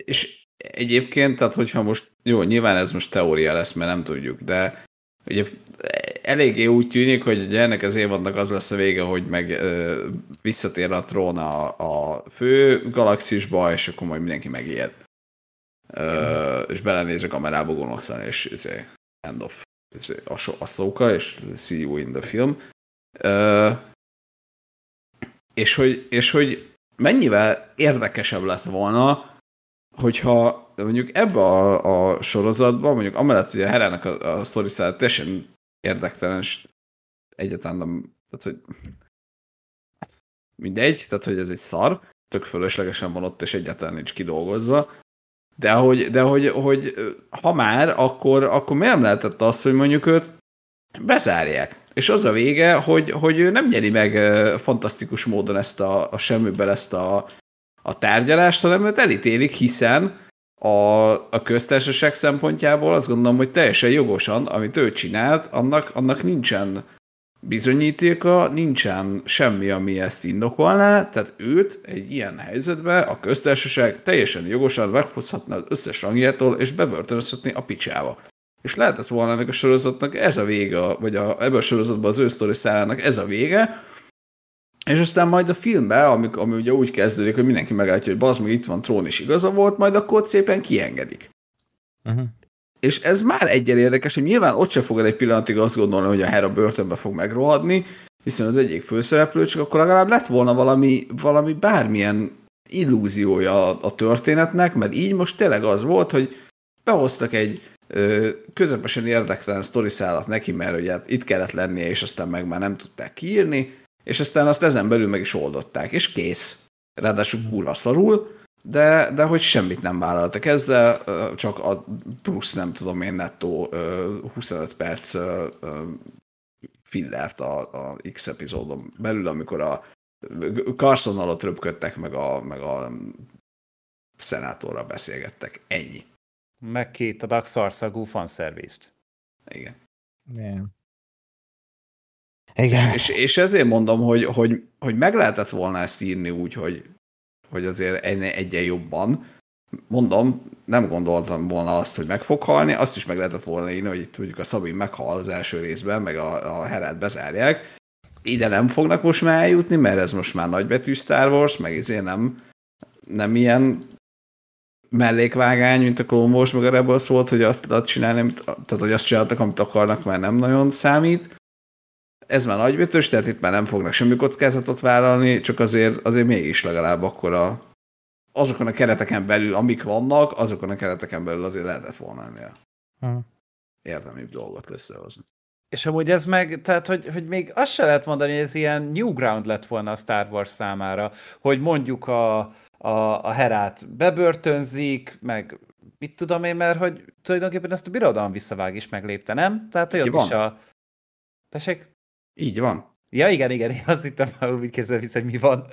és egyébként, tehát hogyha most, jó, nyilván ez most teória lesz, mert nem tudjuk, de ugye eléggé úgy tűnik, hogy ennek az évadnak az lesz a vége, hogy meg ö, visszatér a trón a, a fő galaxisba, és akkor majd mindenki megijed. Ö, és belenéz a kamerába gonoszan, és izé, end of izé, a, so, a szóka, és see you in the film. Ö, és, hogy, és hogy mennyivel érdekesebb lett volna, hogyha mondjuk ebbe a, a sorozatban, mondjuk amellett, hogy a Herának a, a sztori teljesen érdektelen, és egyáltalán nem, tehát hogy mindegy, tehát hogy ez egy szar, tök fölöslegesen van ott, és egyáltalán nincs kidolgozva, de hogy, de hogy, hogy ha már, akkor, akkor miért nem lehetett az, hogy mondjuk őt bezárják. És az a vége, hogy, hogy ő nem nyeri meg fantasztikus módon ezt a, a semmiből ezt a, a tárgyalást, hanem őt elítélik, hiszen a, a köztársaság szempontjából azt gondolom, hogy teljesen jogosan, amit ő csinált, annak, annak nincsen bizonyítéka, nincsen semmi, ami ezt indokolná, tehát őt egy ilyen helyzetben a köztársaság teljesen jogosan megfoszhatna az összes rangjától, és bebörtönözhetné a picsába. És lehetett volna ennek a sorozatnak ez a vége, vagy a, ebben a sorozatban az ő sztori ez a vége, és aztán majd a filmben, ami, ami ugye úgy kezdődik, hogy mindenki megállítja, hogy bazd meg itt van trón, és igaza volt, majd akkor ott szépen kiengedik. Uh-huh. És ez már egyen érdekes, hogy nyilván ott se fogod egy pillanatig azt gondolni, hogy a Hera börtönbe fog megrohadni, hiszen az egyik főszereplő, csak akkor legalább lett volna valami, valami bármilyen illúziója a, a történetnek, mert így most tényleg az volt, hogy behoztak egy ö, közepesen érdektelen szállat neki, mert ugye hát itt kellett lennie, és aztán meg már nem tudták kiírni, és aztán azt ezen belül meg is oldották, és kész. Ráadásul kurva szarul, de, de hogy semmit nem vállaltak ezzel, csak a plusz nem tudom én nettó 25 perc fillert a, a X epizódon belül, amikor a Carson alatt röpködtek, meg a, meg a szenátorral beszélgettek. Ennyi. Meg két adag szarszagú fanszervizt. Igen. Yeah. Igen. És, és ezért mondom, hogy, hogy, hogy meg lehetett volna ezt írni úgy, hogy, hogy azért egyen jobban. Mondom, nem gondoltam volna azt, hogy meg fog halni, azt is meg lehetett volna írni, hogy itt mondjuk a Szabin meghal az első részben, meg a, a Herát bezárják. Ide nem fognak most már eljutni, mert ez most már nagybetű Star Wars, meg ezért nem, nem ilyen mellékvágány, mint a Clone Wars, meg a Rebels volt, hogy azt tudod csinálni, amit, tehát hogy azt csináltak, amit akarnak, már nem nagyon számít. Ez már nagybetűs, tehát itt már nem fognak semmi kockázatot vállalni, csak azért, azért mégis legalább akkor a, azokon a kereteken belül, amik vannak, azokon a kereteken belül azért lehetett volna ennél hmm. érdemibb dolgot összehozni. És amúgy ez meg, tehát hogy, hogy még azt se lehet mondani, hogy ez ilyen new ground lett volna a Star Wars számára, hogy mondjuk a, a, a Herát bebörtönzik, meg mit tudom én, mert hogy tulajdonképpen ezt a birodalom visszavág is meglépte, nem? Tehát, hogy ott is a... Tessék? Így van. Ja, igen, igen, én azt hittem, hogy úgy képzelem vissza, hogy mi van.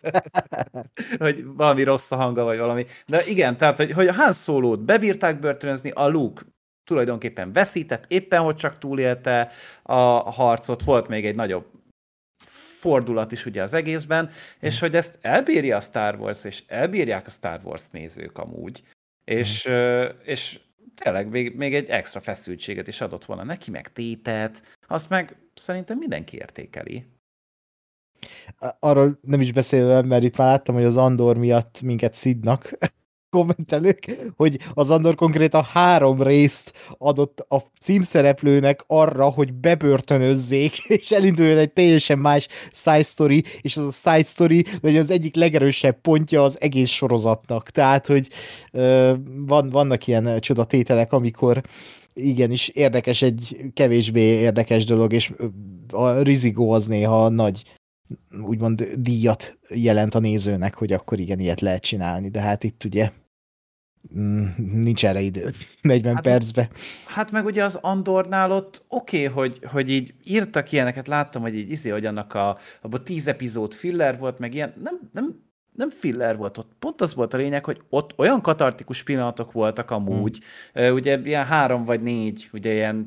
hogy valami rossz a hanga, vagy valami. De igen, tehát, hogy, hogy a Han Solo-t bebírták börtönözni, a Luke tulajdonképpen veszített, éppen hogy csak túlélte a harcot, volt még egy nagyobb fordulat is ugye az egészben, és hogy ezt elbírja a Star Wars, és elbírják a Star Wars nézők amúgy, és, és tényleg még, még egy extra feszültséget is adott volna neki, meg tétet, azt meg szerintem mindenki értékeli. Arról nem is beszélve, mert itt már láttam, hogy az Andor miatt minket szidnak kommentelők, hogy az Andor konkrétan három részt adott a címszereplőnek arra, hogy bebörtönözzék, és elinduljon egy teljesen más side story, és az a side story legyen az egyik legerősebb pontja az egész sorozatnak. Tehát, hogy van, vannak ilyen csodatételek, amikor igenis érdekes egy kevésbé érdekes dolog, és a rizigó az néha nagy úgymond díjat jelent a nézőnek, hogy akkor igen, ilyet lehet csinálni, de hát itt ugye mm, nincs erre idő 40 hát, percbe. Hát meg ugye az Andornál ott oké, okay, hogy, hogy így írtak ilyeneket, láttam, hogy így izé, hogy annak a, abban tíz epizód filler volt, meg ilyen, nem, nem, nem filler volt ott. Pont az volt a lényeg, hogy ott olyan katartikus pillanatok voltak amúgy, hmm. ugye ilyen három vagy négy, ugye ilyen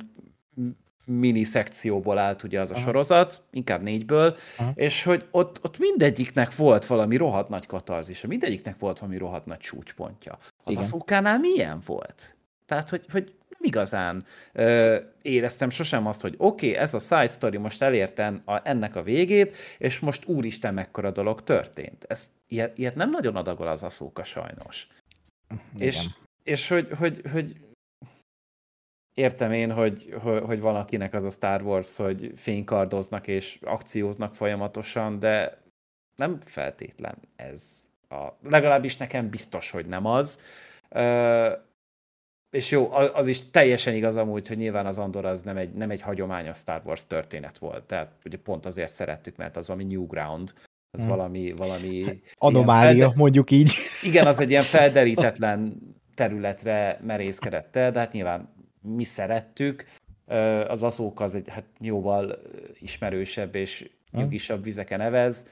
mini szekcióból állt ugye az a Aha. sorozat, inkább négyből, Aha. és hogy ott, ott mindegyiknek volt valami rohadt nagy katarzisa, mindegyiknek volt valami rohadt nagy csúcspontja. Az Igen. Aszókánál milyen volt? Tehát, hogy, hogy igazán ö, éreztem sosem azt, hogy oké, okay, ez a side story most elérte a, ennek a végét, és most úristen, mekkora dolog történt. Ez, ilyet, ilyet nem nagyon adagol az aszóka sajnos. Igen. És, és hogy, hogy, hogy értem én, hogy, hogy, hogy van akinek az a Star Wars, hogy fénykardoznak és akcióznak folyamatosan, de nem feltétlen ez. A, legalábbis nekem biztos, hogy nem az. Ö, és jó, az is teljesen igaz amúgy, hogy nyilván az Andor az nem egy, nem egy hagyományos Star Wars történet volt. Tehát ugye pont azért szerettük, mert az valami new ground, az hmm. valami, valami... Hát, anomália, felder... mondjuk így. Igen, az egy ilyen felderítetlen területre merészkedett el, de hát nyilván mi szerettük, az aszók az egy hát jóval ismerősebb és nyugisabb vizeken evez,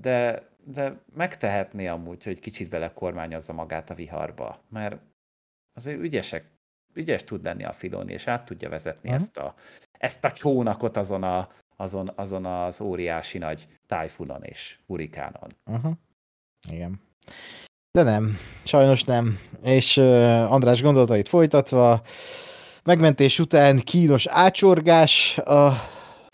de, de megtehetné amúgy, hogy kicsit belekormányozza magát a viharba, mert azért ügyesek, ügyes tud lenni a Filoni, és át tudja vezetni uh-huh. ezt, a, ezt a csónakot azon, a, azon, azon az óriási nagy tájfunon és hurikánon. Uh-huh. Igen. De nem, sajnos nem. És uh, András gondolatait folytatva, megmentés után kínos ácsorgás a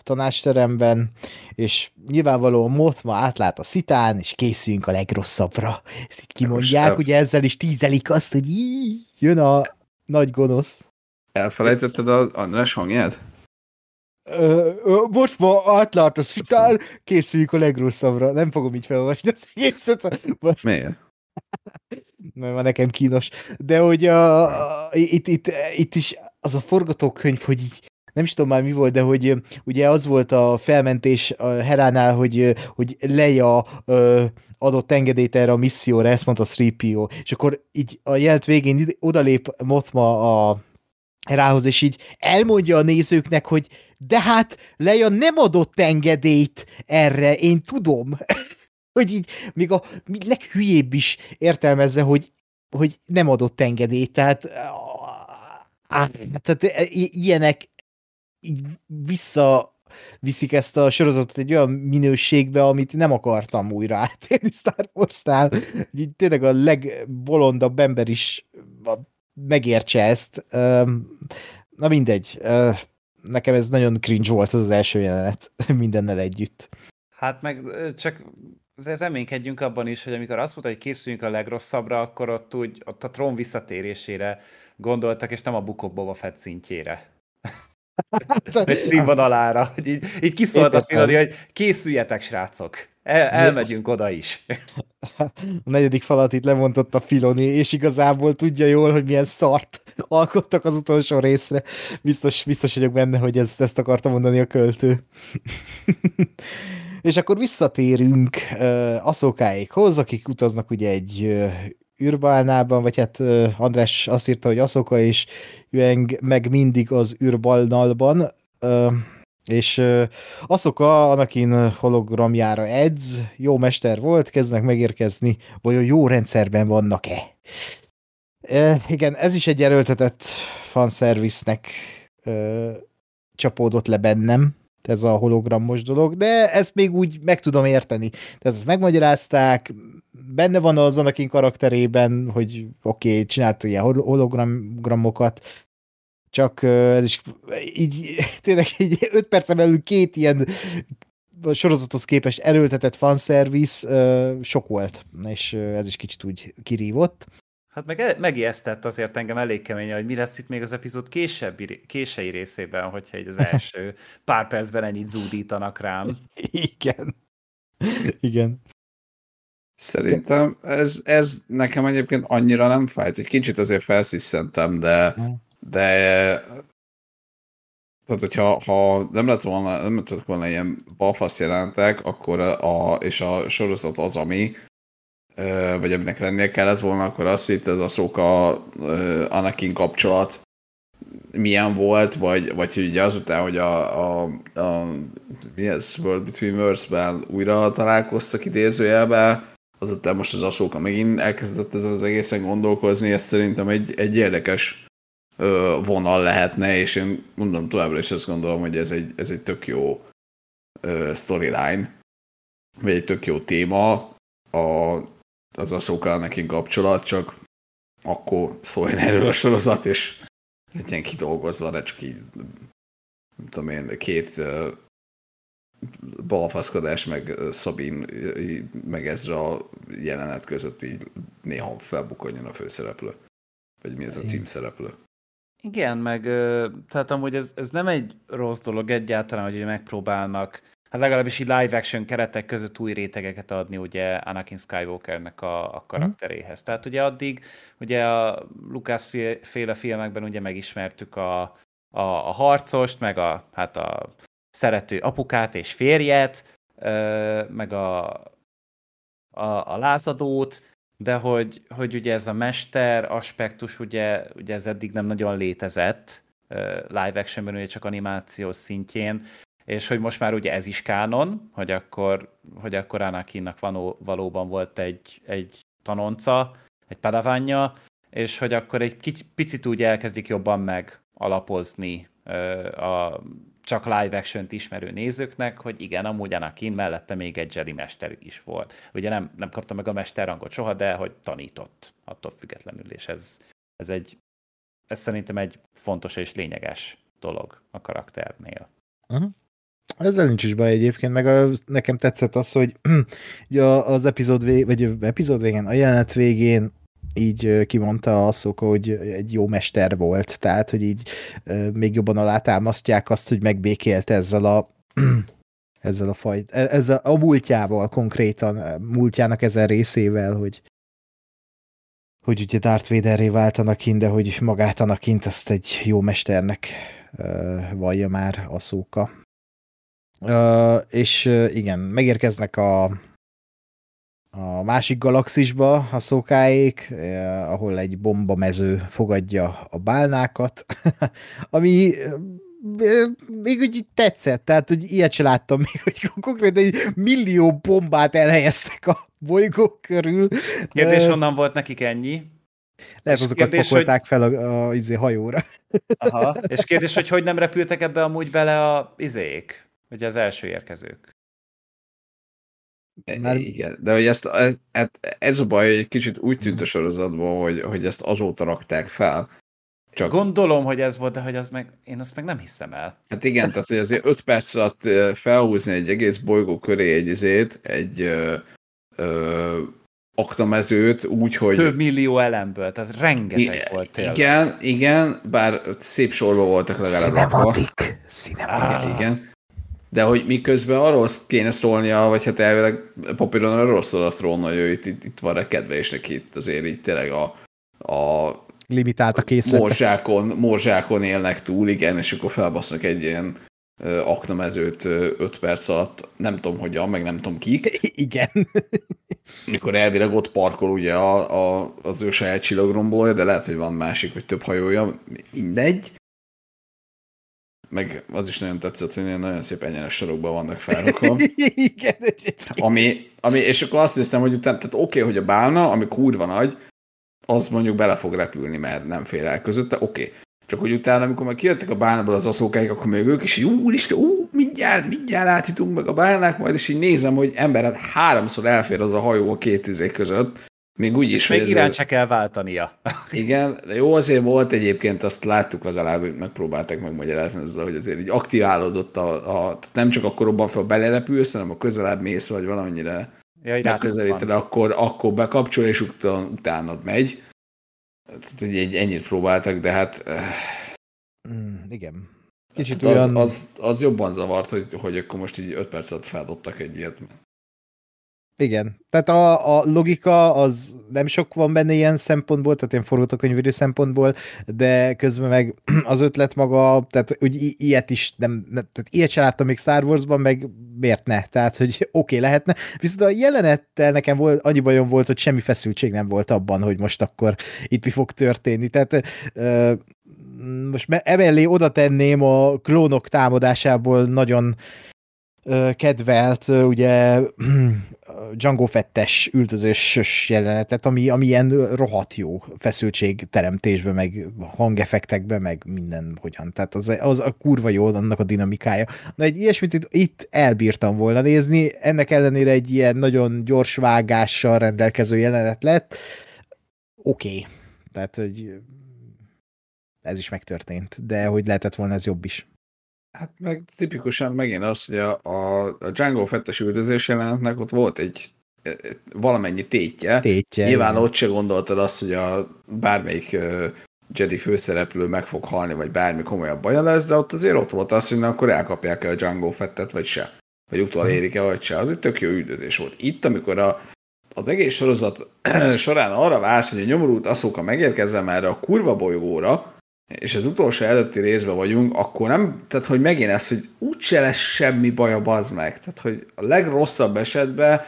tanácsteremben, és nyilvánvalóan Motma átlát a szitán, és készüljünk a legrosszabbra. Ezt itt kimondják, ugye ezzel is tízelik azt, hogy így jön a nagy gonosz. Elfelejtetted az András hangját? most ma átlát a szitán, készüljük a legrosszabbra. Nem fogom így felolvasni az egészet. Miért? mert van nekem kínos. De hogy a, a, itt, itt, itt is az a forgatókönyv, hogy így nem is tudom már mi volt, de hogy ugye az volt a felmentés a Heránál, hogy, hogy Leia adott engedélyt erre a misszióra, ezt mondta 3PO, és akkor így a jelt végén odalép Motma a rához, és így elmondja a nézőknek, hogy de hát Leia nem adott engedélyt erre, én tudom. hogy így még a leghülyébb is értelmezze, hogy, hogy nem adott engedélyt, tehát, á, tehát ilyenek vissza viszik ezt a sorozatot egy olyan minőségbe, amit nem akartam újra átélni Star Wars-nál. Tényleg a legbolondabb ember is megértse ezt. Na mindegy. Nekem ez nagyon cringe volt az, az első jelenet mindennel együtt. Hát meg csak azért reménykedjünk abban is, hogy amikor azt mondta, hogy készüljünk a legrosszabbra, akkor ott, úgy, ott a trón visszatérésére gondoltak, és nem a Book of Boba Fett szintjére. Egy színvonalára. Így, így kiszólt a Filoni, hogy készüljetek, srácok. El, elmegyünk oda is. A negyedik falat itt lemondott a Filoni, és igazából tudja jól, hogy milyen szart alkottak az utolsó részre. Biztos, biztos vagyok benne, hogy ezt, ezt akarta mondani a költő. és akkor visszatérünk uh, Aszokáékhoz, akik utaznak ugye egy uh, űrbalnában, vagy hát András azt írta, hogy Aszoka és Jueng meg mindig az űrbalnalban, és Aszoka Anakin hologramjára edz, jó mester volt, kezdnek megérkezni, vagy a jó rendszerben vannak-e. Uh, igen, ez is egy erőltetett fanszervisznek uh, csapódott le bennem, ez a hologramos dolog, de ezt még úgy meg tudom érteni. De ezt megmagyarázták, benne van az Anakin karakterében, hogy oké, okay, csinált ilyen hologramokat, csak ez is így tényleg így öt percen belül két ilyen sorozathoz képest erőltetett fanservice sok volt, és ez is kicsit úgy kirívott. Hát meg megijesztett azért engem elég kemény, hogy mi lesz itt még az epizód későbbi, kései részében, hogyha egy az első pár percben ennyit zúdítanak rám. Igen. Igen. Szerintem ez, ez nekem egyébként annyira nem fájt. Egy kicsit azért felsziszentem, de, de tehát, hogyha ha nem lett volna, nem lett volna ilyen balfasz jelentek, akkor a, és a sorozat az, ami, vagy aminek lennie kellett volna, akkor azt itt ez a Szóka Anakin kapcsolat milyen volt, vagy, vagy hogy ugye azután, hogy a, a, a mi ez, World Between Worlds-ben újra találkoztak idézőjelben, azután most az Aszóka megint elkezdett ez az egészen gondolkozni, ez szerintem egy, egy érdekes ö, vonal lehetne, és én mondom továbbra is azt gondolom, hogy ez egy, ez egy tök jó ö, storyline, vagy egy tök jó téma, a, az Aszóka nekünk kapcsolat, csak akkor szóljon erről a sorozat, és legyen kidolgozva, de csak így nem tudom én, két balfaszkodás, meg Szabin, meg ezre a jelenet között így néha felbukonjon a főszereplő. Vagy mi ez a címszereplő. Igen, meg tehát amúgy ez, ez nem egy rossz dolog egyáltalán, hogy megpróbálnak hát legalábbis így live action keretek között új rétegeket adni ugye Anakin Skywalkernek a, a karakteréhez. Tehát ugye addig ugye a Lucas féle filmekben ugye megismertük a, a, a harcost, meg a, hát a szerető apukát és férjet, meg a, a, a lázadót, de hogy, hogy ugye ez a mester aspektus, ugye, ugye ez eddig nem nagyon létezett live actionben, ugye csak animációs szintjén, és hogy most már ugye ez is kánon, hogy akkor, hogy akkor Anakinnak van, valóban volt egy, egy tanonca, egy padavánja, és hogy akkor egy kicsit, picit úgy elkezdik jobban meg alapozni a csak live action ismerő nézőknek, hogy igen, amúgy Anakin mellette még egy Jedi mester is volt. Ugye nem, nem kapta meg a mesterrangot soha, de hogy tanított attól függetlenül, és ez, ez egy ez szerintem egy fontos és lényeges dolog a karakternél. Uh-huh. Ezzel nincs is baj egyébként, meg a, nekem tetszett az, hogy ugye az epizód, vég, vagy epizód végén, a jelenet végén így kimondta a Szoka, hogy egy jó mester volt, tehát, hogy így még jobban alátámasztják azt, hogy megbékélt ezzel a ezzel a fajt, e, ezzel a múltjával konkrétan, múltjának ezen részével, hogy hogy ugye Darth Vaderré vált Anakin, de hogy magát Anakint azt egy jó mesternek uh, vallja már a szóka. Uh, és uh, igen, megérkeznek a, a másik galaxisba a szókáék, uh, ahol egy bombamező fogadja a bálnákat, ami még úgy tetszett, tehát hogy ilyet se láttam még, hogy konkrétan egy millió bombát elhelyeztek a bolygó körül. Kérdés, honnan volt nekik ennyi? Lehet, és azokat kérdés, pakolták hogy... fel a, a, a izé, hajóra. Aha. És kérdés, hogy hogy nem repültek ebbe amúgy bele a izék, ugye az első érkezők? Már... Igen, de hogy ezt, ez, ez a baj, egy kicsit úgy tűnt a sorozatban, hogy, hogy ezt azóta rakták fel, csak... Gondolom, hogy ez volt, de hogy az meg, én azt meg nem hiszem el. Hát igen, tehát hogy azért 5 perc alatt felhúzni egy egész bolygó köré egy izét, egy ö, ö, aknamezőt úgy, hogy... Több millió elemből, tehát rengeteg I- volt tényleg. Igen, igen, bár szép sorba voltak legalább Cinematic. Cinematic. Ah. Igen. De hogy miközben arról kéne szólnia, vagy hát elvileg papíron arról szól a trón, hogy itt, itt, itt van rekedve, és neki itt azért így tényleg a, a limitált a készlet. Morzsákon, morzsákon élnek túl, igen, és akkor felbasznak egy ilyen aknamezőt 5 perc alatt, nem tudom hogyan, meg nem tudom kik. Igen. Mikor elvileg ott parkol ugye a, a, az ő saját csillagrombolója, de lehet, hogy van másik, vagy több hajója, mindegy. Meg az is nagyon tetszett, hogy nagyon szép egyenes sarokban vannak felrakva. Igen. Ami, ami, és akkor azt néztem, hogy utána, tehát oké, okay, hogy a bálna, ami kurva nagy, az mondjuk bele fog repülni, mert nem fér el közötte, oké. Okay. Csak hogy utána, amikor meg kijöttek a bánából az aszókáik, akkor még ők is, úristen, ú, mindjárt, mindjárt átjutunk meg a bánák, majd és így nézem, hogy ember, hát háromszor elfér az a hajó a két izé között, még úgy is, még iránt se kell váltania. Igen, de jó azért volt egyébként, azt láttuk legalább, hogy megpróbálták megmagyarázni ezzel, hogy azért így aktiválódott a, a nem csak akkor robban fel belerepülsz, hanem a közelebb mész, vagy valamennyire ja, megközelíted, akkor, akkor bekapcsol, és utána, utánad megy. Tehát egy, egy, ennyit próbáltak, de hát... Mm, igen. Kicsit hát olyan... az, az, az, jobban zavart, hogy, hogy akkor most így 5 percet feldobtak egy ilyet. Igen. Tehát a, a logika az nem sok van benne ilyen szempontból, tehát ilyen forgatókönyvírő szempontból, de közben meg az ötlet maga, tehát úgy ilyet is nem, tehát ilyet sem láttam még Star Wars-ban, meg miért ne? Tehát, hogy oké, okay, lehetne. Viszont a jelenettel nekem volt, annyi bajom volt, hogy semmi feszültség nem volt abban, hogy most akkor itt mi fog történni. Tehát most emellé oda tenném a klónok támadásából nagyon kedvelt, ugye Django Fettes üldözős jelenetet, ami, ami ilyen rohadt jó feszültség teremtésbe, meg hangeffektekbe, meg minden hogyan. Tehát az, az a kurva jó annak a dinamikája. Na egy ilyesmit itt, itt elbírtam volna nézni, ennek ellenére egy ilyen nagyon gyors vágással rendelkező jelenet lett. Oké. Okay. Tehát, hogy ez is megtörtént, de hogy lehetett volna ez jobb is. Hát meg tipikusan megint az, hogy a, a, a Django fettes üldözés jelenetnek ott volt egy e, valamennyi tétje. tétje Nyilván igen. ott se gondoltad azt, hogy a bármelyik Jedi főszereplő meg fog halni, vagy bármi komolyabb baja lesz, de ott azért ott volt az, hogy na, akkor elkapják el a Django fettet, vagy se. Vagy utolérik-e, vagy se. Az egy tök jó üldözés volt. Itt, amikor a, az egész sorozat során arra vársz, hogy a nyomorult aszóka megérkezzen erre a kurva bolygóra, és az utolsó előtti részben vagyunk, akkor nem, tehát hogy megint ez, hogy úgyse lesz semmi baj a bazd meg. Tehát, hogy a legrosszabb esetben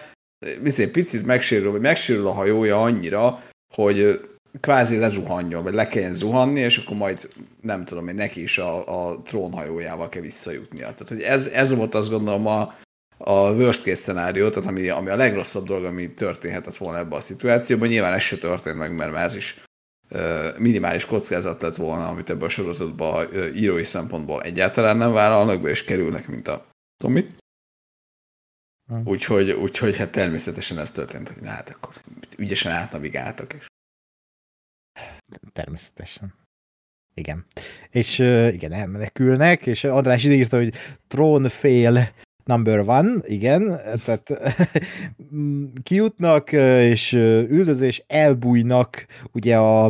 viszont picit megsérül, vagy megsérül a hajója annyira, hogy kvázi lezuhanjon, vagy le kelljen zuhanni, és akkor majd nem tudom hogy neki is a, a trónhajójával kell visszajutnia. Tehát, hogy ez, ez volt azt gondolom a, a worst case szenárió, tehát ami, ami a legrosszabb dolog, ami történhetett volna ebben a szituációban. Nyilván ez se történt meg, mert ez is minimális kockázat lett volna, amit ebben a sorozatban írói szempontból egyáltalán nem vállalnak be, és kerülnek, mint a Tomit. Hm. Úgyhogy, úgyhogy hát természetesen ez történt, hogy na, hát akkor ügyesen átnavigáltak. És... Természetesen. Igen. És igen, elmenekülnek, és András ide írta, hogy trónfél number one, igen, tehát kijutnak, és üldözés, elbújnak ugye a,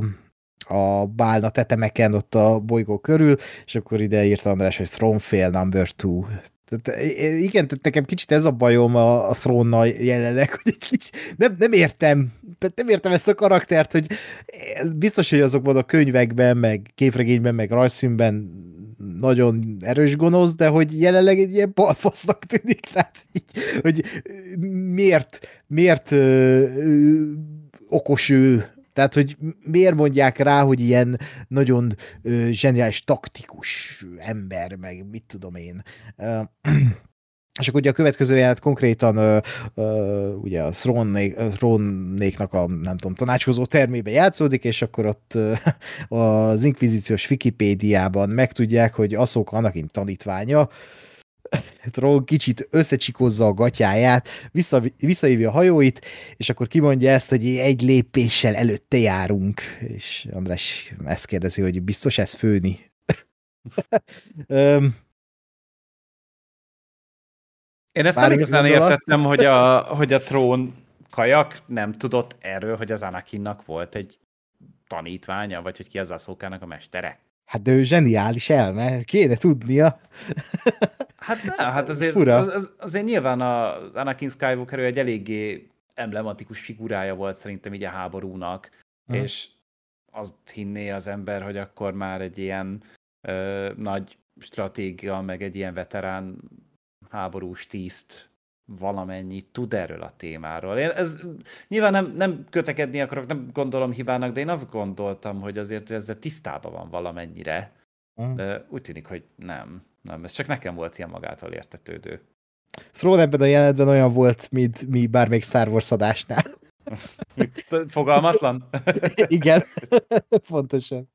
a bálna tetemeken ott a bolygó körül, és akkor ide írta András, hogy Thronefail number two, Tehát, igen, tehát nekem kicsit ez a bajom a, a trónnal jelenleg, hogy nem, nem értem, tehát nem értem ezt a karaktert, hogy biztos, hogy azokban a könyvekben, meg képregényben, meg rajzfilmben nagyon erős gonosz, de hogy jelenleg egy ilyen balfasznak tűnik, tehát így, hogy miért, miért ö, ö, okos ő, tehát, hogy miért mondják rá, hogy ilyen nagyon ö, zseniális, taktikus ember, meg mit tudom én. Ö, és akkor ugye a következő jelent konkrétan ö, ö, ugye a Thrónnéknak a nem tudom, tanácskozó termébe játszódik, és akkor ott ö, az inkvizíciós Wikipédiában megtudják, hogy Aszók Anakin tanítványa, Tron kicsit összecsikozza a gatyáját, vissza, visszahívja a hajóit, és akkor kimondja ezt, hogy egy lépéssel előtte járunk. És András ezt kérdezi, hogy biztos ez főni? Én ezt nem igazán értettem, hogy a, hogy a trón kajak nem tudott erről, hogy az Anakinnak volt egy tanítványa, vagy hogy ki az Aszókának a mestere. Hát de ő zseniális elme, kéne tudnia. Hát nem, hát azért, Fura. Az, az, azért nyilván az Anakin Skywalker egy eléggé emblematikus figurája volt szerintem így a háborúnak, hmm. és azt hinné az ember, hogy akkor már egy ilyen ö, nagy stratégia, meg egy ilyen veterán háborús tiszt valamennyit tud erről a témáról. Én ez, nyilván nem, nem kötekedni akarok, nem gondolom hibának, de én azt gondoltam, hogy azért ezzel tisztában van valamennyire. Mm. De úgy tűnik, hogy nem. Nem, ez csak nekem volt ilyen magától értetődő. Thrawn ebben a jelenetben olyan volt, mint mi bármelyik Star Wars adásnál. Fogalmatlan? Igen, pontosan.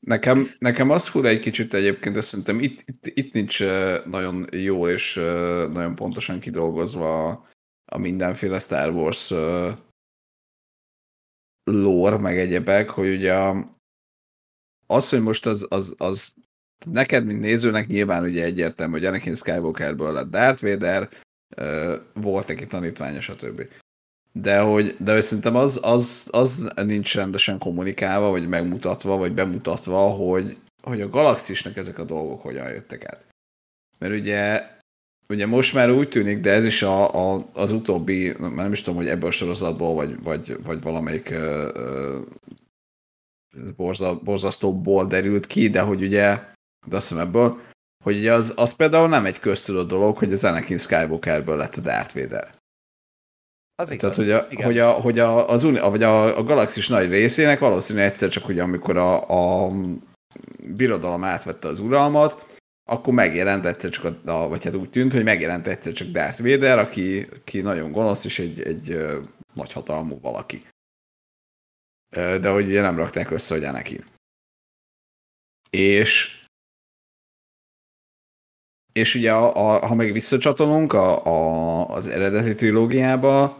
Nekem, nekem azt fura egy kicsit egyébként, de szerintem itt, itt, itt nincs nagyon jó és nagyon pontosan kidolgozva a, a mindenféle Star Wars lore, meg egyebek, hogy ugye az, hogy most az, az, az neked, mint nézőnek nyilván ugye egyértelmű, hogy Anakin Skywalkerből lett Darth Vader, volt neki tanítványa, stb de hogy, de hogy szerintem az, az, az nincs rendesen kommunikálva, vagy megmutatva, vagy bemutatva, hogy, hogy a galaxisnak ezek a dolgok hogyan jöttek át. Mert ugye, ugye most már úgy tűnik, de ez is a, a, az utóbbi, már nem is tudom, hogy ebből a sorozatból, vagy, vagy, vagy valamelyik uh, borza, borzasztóból derült ki, de hogy ugye, de azt hiszem ebből, hogy ugye az, az például nem egy köztudott dolog, hogy az Anakin Skywalkerből lett a Darth Vader. Az igaz. Tehát, hogy a, Igen. hogy a, hogy a, az uni, vagy a, a galaxis nagy részének valószínűleg egyszer csak, hogy amikor a, a birodalom átvette az uralmat, akkor megjelent egyszer csak, a, a, vagy hát úgy tűnt, hogy megjelent egyszer csak Darth Vader, aki, aki nagyon gonosz, és egy, egy ö, nagy hatalmú valaki. De hogy ugye nem rakták össze, hogy neki. És és ugye, a, a, ha meg visszacsatolunk a, a, az eredeti trilógiába,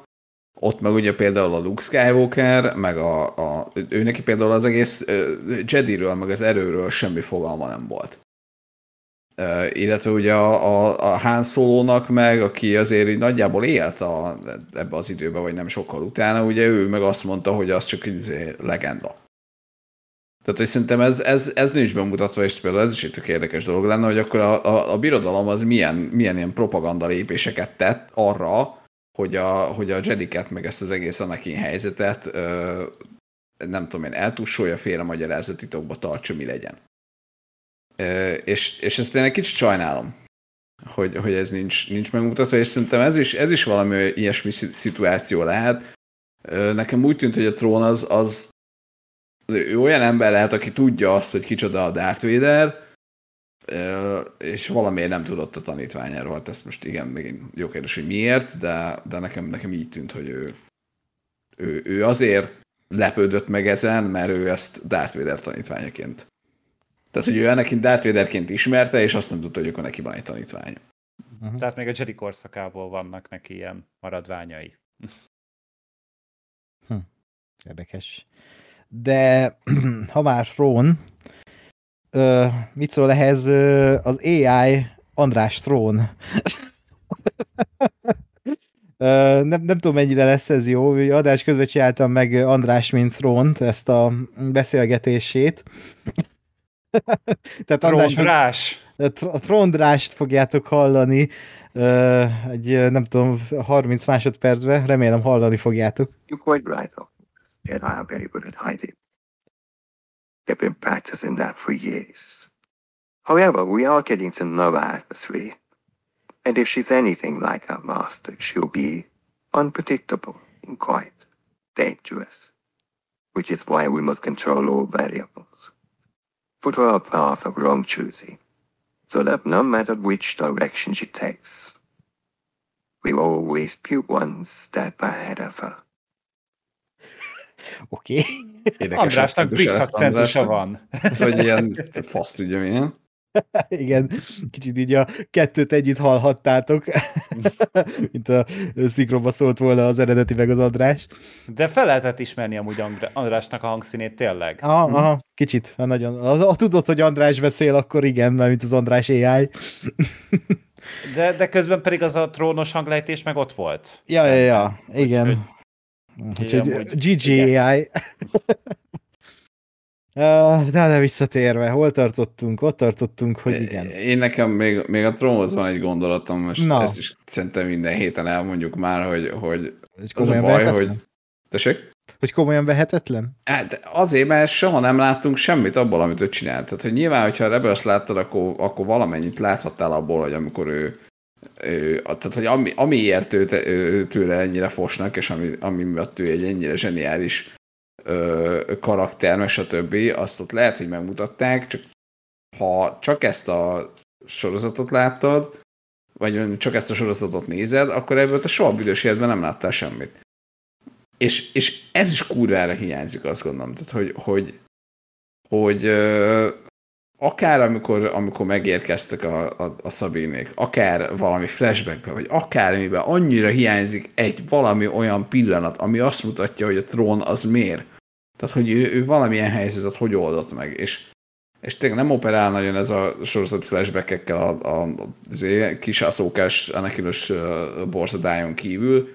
ott meg ugye például a Luke Skywalker, meg a, a ő neki például az egész uh, Jediről, meg az erőről semmi fogalma nem volt. Uh, illetve ugye a, a, a Han Solo-nak meg, aki azért így nagyjából élt a, ebbe az időbe, vagy nem sokkal utána, ugye ő meg azt mondta, hogy az csak egy izé legenda. Tehát, hogy szerintem ez, ez, ez nincs bemutatva, és például ez is egy érdekes dolog lenne, hogy akkor a, a, a birodalom az milyen, milyen ilyen propaganda lépéseket tett arra, hogy a, hogy a Jediket, meg ezt az egész Anakin helyzetet ö, nem tudom én, eltussolja, félre magyarázatitokba tartsa, mi legyen. Ö, és, és ezt én egy kicsit sajnálom, hogy, hogy ez nincs, nincs megmutatva, és szerintem ez is, ez is valami ilyesmi szituáció lehet. Ö, nekem úgy tűnt, hogy a trón az, az ő olyan ember lehet, aki tudja azt, hogy kicsoda a Darth Vader, és valamiért nem tudott a tanítványáról. Hát ezt most igen, még jó kérdés, hogy miért, de, de nekem, nekem így tűnt, hogy ő, ő, ő azért lepődött meg ezen, mert ő ezt Darth Vader tanítványaként. Tehát, hogy ő ennek Darth Vaderként ismerte, és azt nem tudta, hogy akkor neki van egy tanítványa. Uh-huh. Tehát még a Jedi korszakából vannak neki ilyen maradványai. Hm. Érdekes. De ha már Throne, ö, mit szól ehhez ö, az AI András Trón. ö, nem, nem tudom, mennyire lesz ez jó. Adás közben csináltam meg András, mint Trónt, ezt a beszélgetését. Tehát András, a trondrást fogjátok hallani egy, nem tudom, 30 másodpercben, remélem hallani fogjátok. You're quite right, and I am very good at hiding. They've been practicing that for years. However, we are getting to know our atmosphere, and if she's anything like our master, she'll be unpredictable and quite dangerous, which is why we must control all variables. Put her a path of wrong choosing, so that no matter which direction she takes, we always be one step ahead of her. Oké. Okay. Andrásnak brit akcentusa van. Hogy ilyen fasz tudja milyen. Igen, kicsit így a kettőt együtt hallhattátok, mint a szikróba szólt volna az eredeti meg az András. De fel lehetett ismerni amúgy Andrásnak a hangszínét tényleg. Aha, hm. aha kicsit, nagyon. Ha tudod, hogy András beszél, akkor igen, mert mint az András AI. de, de közben pedig az a trónos hanglejtés meg ott volt. Ja, ja, ja, igen. Úgyhogy GGAI. De, de visszatérve, hol tartottunk? Ott tartottunk, hogy igen. Én nekem még, még a trónhoz van egy gondolatom, most Na. ezt is szerintem minden héten elmondjuk már, hogy, hogy az a baj, vehetetlen? hogy... Tessék? Hogy komolyan vehetetlen? Hát azért, mert soha nem láttunk semmit abból, amit ő csinált. Tehát, hogy nyilván, hogyha Rebels láttad, akkor, akkor valamennyit láthattál abból, hogy amikor ő, ő tehát, hogy ami, amiért ő, tőle ennyire fosnak, és ami, ami miatt ő egy ennyire zseniális ö, karakter, meg stb. Azt ott lehet, hogy megmutatták, csak ha csak ezt a sorozatot láttad, vagy csak ezt a sorozatot nézed, akkor ebből te soha büdös életben nem láttál semmit. És, és ez is kurvára hiányzik, azt gondolom. Tehát, hogy, hogy, hogy ö, akár amikor, amikor megérkeztek a, a, a szabénék, akár valami flashbackbe, vagy akármiben, annyira hiányzik egy valami olyan pillanat, ami azt mutatja, hogy a trón az miért. Tehát, hogy ő, ő valamilyen helyzetet hogy oldott meg, és, és tényleg nem operál nagyon ez a sorozat flashbackekkel a, a, az kisászókás anakinos borzadájon kívül,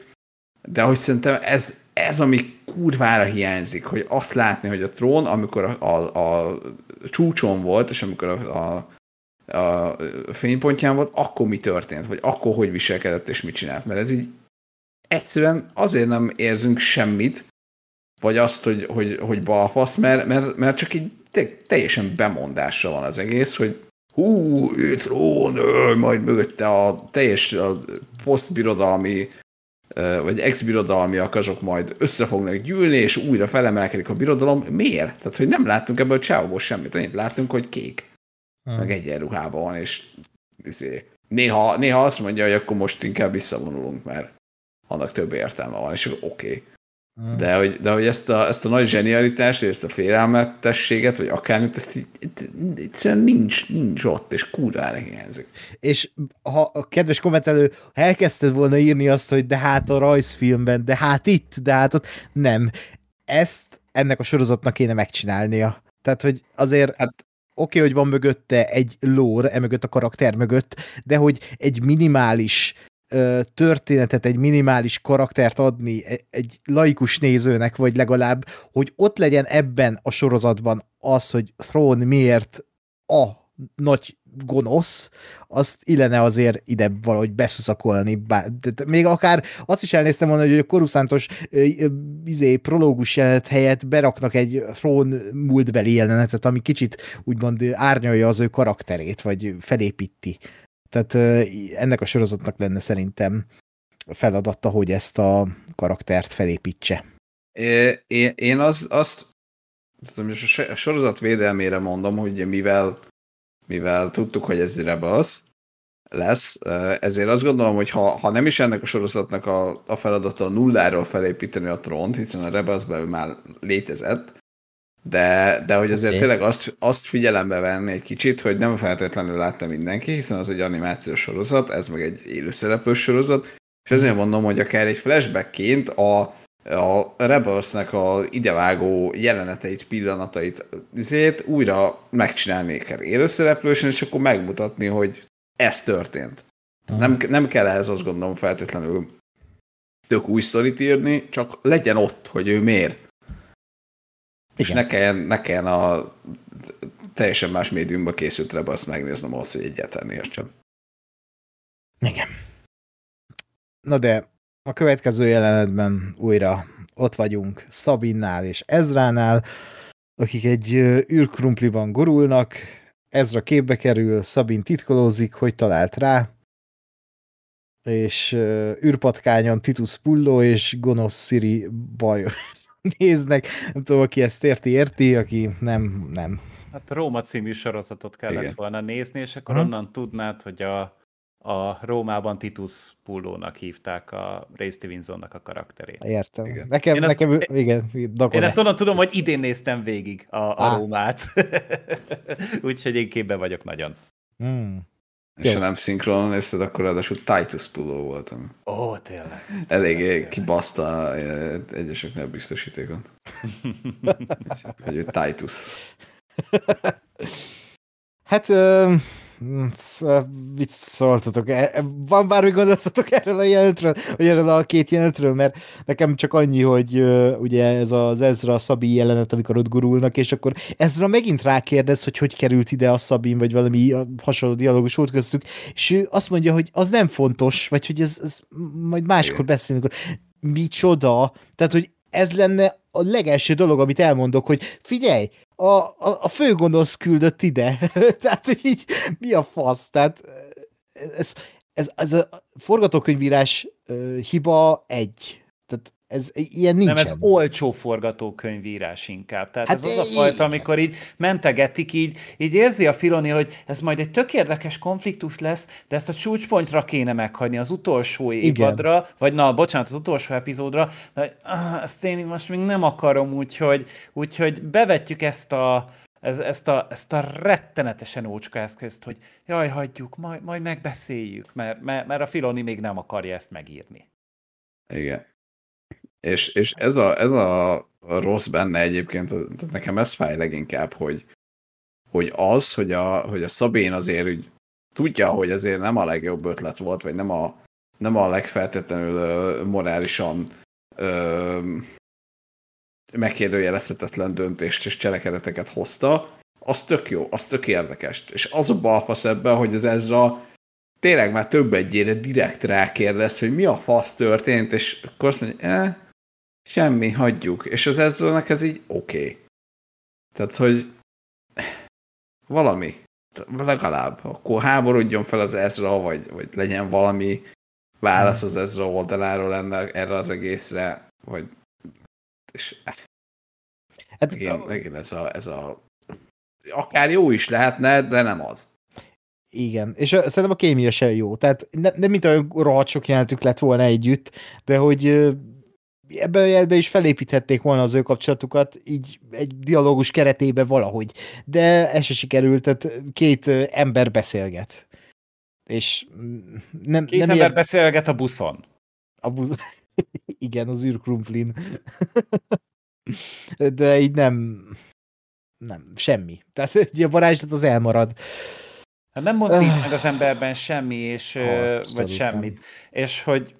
de hogy szerintem ez, ez, ami kurvára hiányzik, hogy azt látni, hogy a trón, amikor a, a, a csúcson volt, és amikor a, a, a fénypontján volt, akkor mi történt, vagy akkor hogy viselkedett, és mit csinált. Mert ez így egyszerűen azért nem érzünk semmit, vagy azt, hogy, hogy, hogy balfasz, mert, mert, mert csak így teljesen bemondásra van az egész, hogy hú, ő trón, majd mögötte a teljes a posztbirodalmi vagy ex-birodalmiak azok majd össze fognak gyűlni, és újra felemelkedik a birodalom. Miért? Tehát, hogy nem láttunk ebből csávóból semmit. Annyit láttunk, hogy kék. Hmm. Meg egyenruhában van, és izé, néha, néha azt mondja, hogy akkor most inkább visszavonulunk, mert annak több értelme van, és oké. Okay. Hmm. De hogy, de hogy ezt, a, ezt a nagy zsenialitást, ezt a félelmetességet, vagy akármit, ezt így, egyszerűen nincs, nincs ott, és kurvára hiányzik. És ha a kedves kommentelő, ha elkezdted volna írni azt, hogy de hát a rajzfilmben, de hát itt, de hát ott, nem. Ezt ennek a sorozatnak kéne megcsinálnia. Tehát, hogy azért hát, oké, okay, hogy van mögötte egy lore, emögött a karakter mögött, de hogy egy minimális történetet, egy minimális karaktert adni e, egy laikus nézőnek, vagy legalább, hogy ott legyen ebben a sorozatban az, hogy Throne miért a nagy gonosz, azt illene azért ide valahogy beszuszakolni. De még akár azt is elnéztem volna, hogy a koruszántos izé, prológus jelenet helyett beraknak egy Throne múltbeli jelenetet, ami kicsit úgymond árnyalja az ő karakterét, vagy felépíti. Tehát ennek a sorozatnak lenne szerintem feladata, hogy ezt a karaktert felépítse. Én, én az, azt a sorozat védelmére mondom, hogy mivel, mivel tudtuk, hogy ez Rebels lesz, ezért azt gondolom, hogy ha, ha nem is ennek a sorozatnak a, a feladata nulláról felépíteni a trónt, hiszen a Rebelsben már létezett, de, de hogy azért okay. tényleg azt, azt figyelembe venni egy kicsit, hogy nem feltétlenül látta mindenki, hiszen az egy animációs sorozat, ez meg egy élőszereplős sorozat, és ezért mondom, hogy akár egy flashbackként a, a Rebelsnek a idevágó jeleneteit, pillanatait azért újra megcsinálni kell élőszereplősen, és akkor megmutatni, hogy ez történt. Hmm. Nem, nem kell ehhez azt gondolom feltétlenül tök új sztorit írni, csak legyen ott, hogy ő miért. És ne kelljen, ne kelljen a teljesen más médiumban készült rá, azt megnéznem ahhoz, hogy egyáltalán értsem. Igen. Na de a következő jelenetben újra ott vagyunk Szabinnál és Ezránál, akik egy űrkrumpliban gurulnak, Ezra képbe kerül, Szabin titkolózik, hogy talált rá, és űrpatkányon Titus Pullo és gonosz Siri bajos néznek. Nem tudom, aki ezt érti, érti, aki nem, nem. Hát Róma című sorozatot kellett Igen. volna nézni, és akkor Aha. onnan tudnád, hogy a, a Rómában Titus Pullónak hívták a Ray Stevensonnak a karakterét. Értem. Igen. Nekem, Én ezt- nekem, igen, Dagon Én ezt onnan tudom, hogy idén néztem végig a, a Á. Rómát. Úgyhogy én képben vagyok nagyon. Hmm. És ha nem szinkronon nézted, akkor ráadásul Titus Pullo voltam. Ó, tényleg. Eléggé kibaszta eh, egyeseknél a biztosítékot. Hogy ő Titus. Hát, mit szóltatok? E- e- Van bármi gondoltatok erről a jelenetről, vagy erről a két jelenetről? Mert nekem csak annyi, hogy ugye ez az Ezra Szabi jelenet, amikor ott gurulnak, és akkor Ezra megint rákérdez, hogy hogy került ide a Szabin, vagy valami hasonló dialógus volt köztük, és ő azt mondja, hogy az nem fontos, vagy hogy ez, ez majd máskor beszélünk. Micsoda? Tehát, hogy ez lenne a legelső dolog, amit elmondok, hogy figyelj, a, a, a főgonosz küldött ide. Tehát, hogy így mi a fasz? Tehát ez, ez, ez a forgatókönyvírás ö, hiba egy. Tehát ez ilyen nincsen. Nem, ez olcsó forgatókönyvírás inkább. Tehát Hát ez az a igen. fajta, amikor így mentegetik, így, így érzi a Filoni, hogy ez majd egy tök érdekes konfliktus lesz, de ezt a csúcspontra kéne meghagyni az utolsó évadra, vagy na, bocsánat, az utolsó epizódra, de ah, ezt én most még nem akarom, úgyhogy, úgyhogy bevetjük ezt a, ez, ezt, a, ezt a rettenetesen ócska eszközt, hogy jaj, hagyjuk, majd, majd megbeszéljük, mert, mert, mert a Filoni még nem akarja ezt megírni. Igen. És, és ez, a, ez a, rossz benne egyébként, tehát nekem ez fáj leginkább, hogy, hogy az, hogy a, hogy a Szabén azért úgy tudja, hogy azért nem a legjobb ötlet volt, vagy nem a, nem a legfeltétlenül ö, morálisan ö, megkérdőjelezhetetlen döntést és cselekedeteket hozta, az tök jó, az tök érdekes. És az a balfasz ebben, hogy az Ezra tényleg már több egyére direkt rákérdez, hogy mi a fasz történt, és akkor azt mondja, eh, semmi, hagyjuk. És az Ezra-nek ez így oké. Okay. Tehát, hogy valami, legalább, akkor háborodjon fel az Ezra, vagy, vagy legyen valami válasz az Ezra oldaláról ennek, erre az egészre, vagy és hát, megint, megint ez a, ez a akár jó is lehetne, de nem az. Igen, és szerintem a kémia se jó. Tehát ne, nem mint olyan rohadt sok jelenetük lett volna együtt, de hogy ebben a jelben is felépíthették volna az ő kapcsolatukat, így egy dialógus keretébe valahogy. De ez se sikerült, tehát két ember beszélget. És mm, nem, Két nem ember érz... beszélget a buszon. a buz... Igen, az űrkrumplin. De így nem... Nem, semmi. Tehát a varázslat az elmarad. Hát nem mozdít Ah. meg az emberben semmi, és, Abszolút vagy semmit. És hogy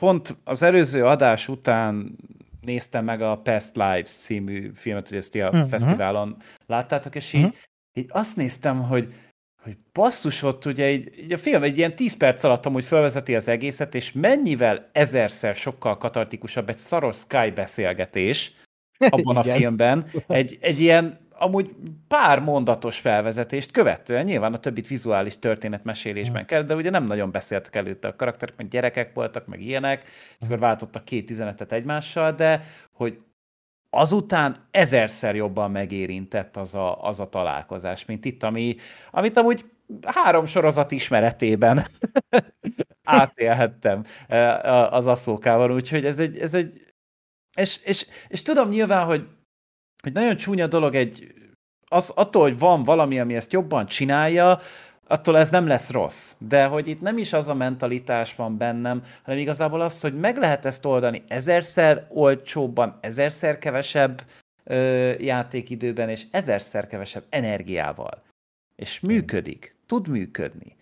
pont az előző adás után néztem meg a Past Lives című filmet, hogy ezt a Mhm. fesztiválon láttátok, és így, Mhm. így azt néztem, hogy hogy basszus ott ugye így, így a film egy ilyen 10 perc alatt amúgy felvezeti az egészet, és mennyivel ezerszer sokkal katartikusabb egy szaros Sky beszélgetés abban a filmben, egy, egy ilyen amúgy pár mondatos felvezetést követően, nyilván a többit vizuális történetmesélésben kell, de ugye nem nagyon beszéltek előtte a karakterek, meg gyerekek voltak, meg ilyenek, és akkor váltottak két üzenetet egymással, de hogy azután ezerszer jobban megérintett az a, az a találkozás, mint itt, ami, amit amúgy három sorozat ismeretében átélhettem eh, az asszókával, úgyhogy ez egy, ez egy és, és, és tudom nyilván, hogy, hogy nagyon csúnya dolog egy, az, attól, hogy van valami, ami ezt jobban csinálja, attól ez nem lesz rossz. De hogy itt nem is az a mentalitás van bennem, hanem igazából az, hogy meg lehet ezt oldani ezerszer olcsóbban, ezerszer kevesebb ö, játékidőben, és ezerszer kevesebb energiával. És működik. Tud működni.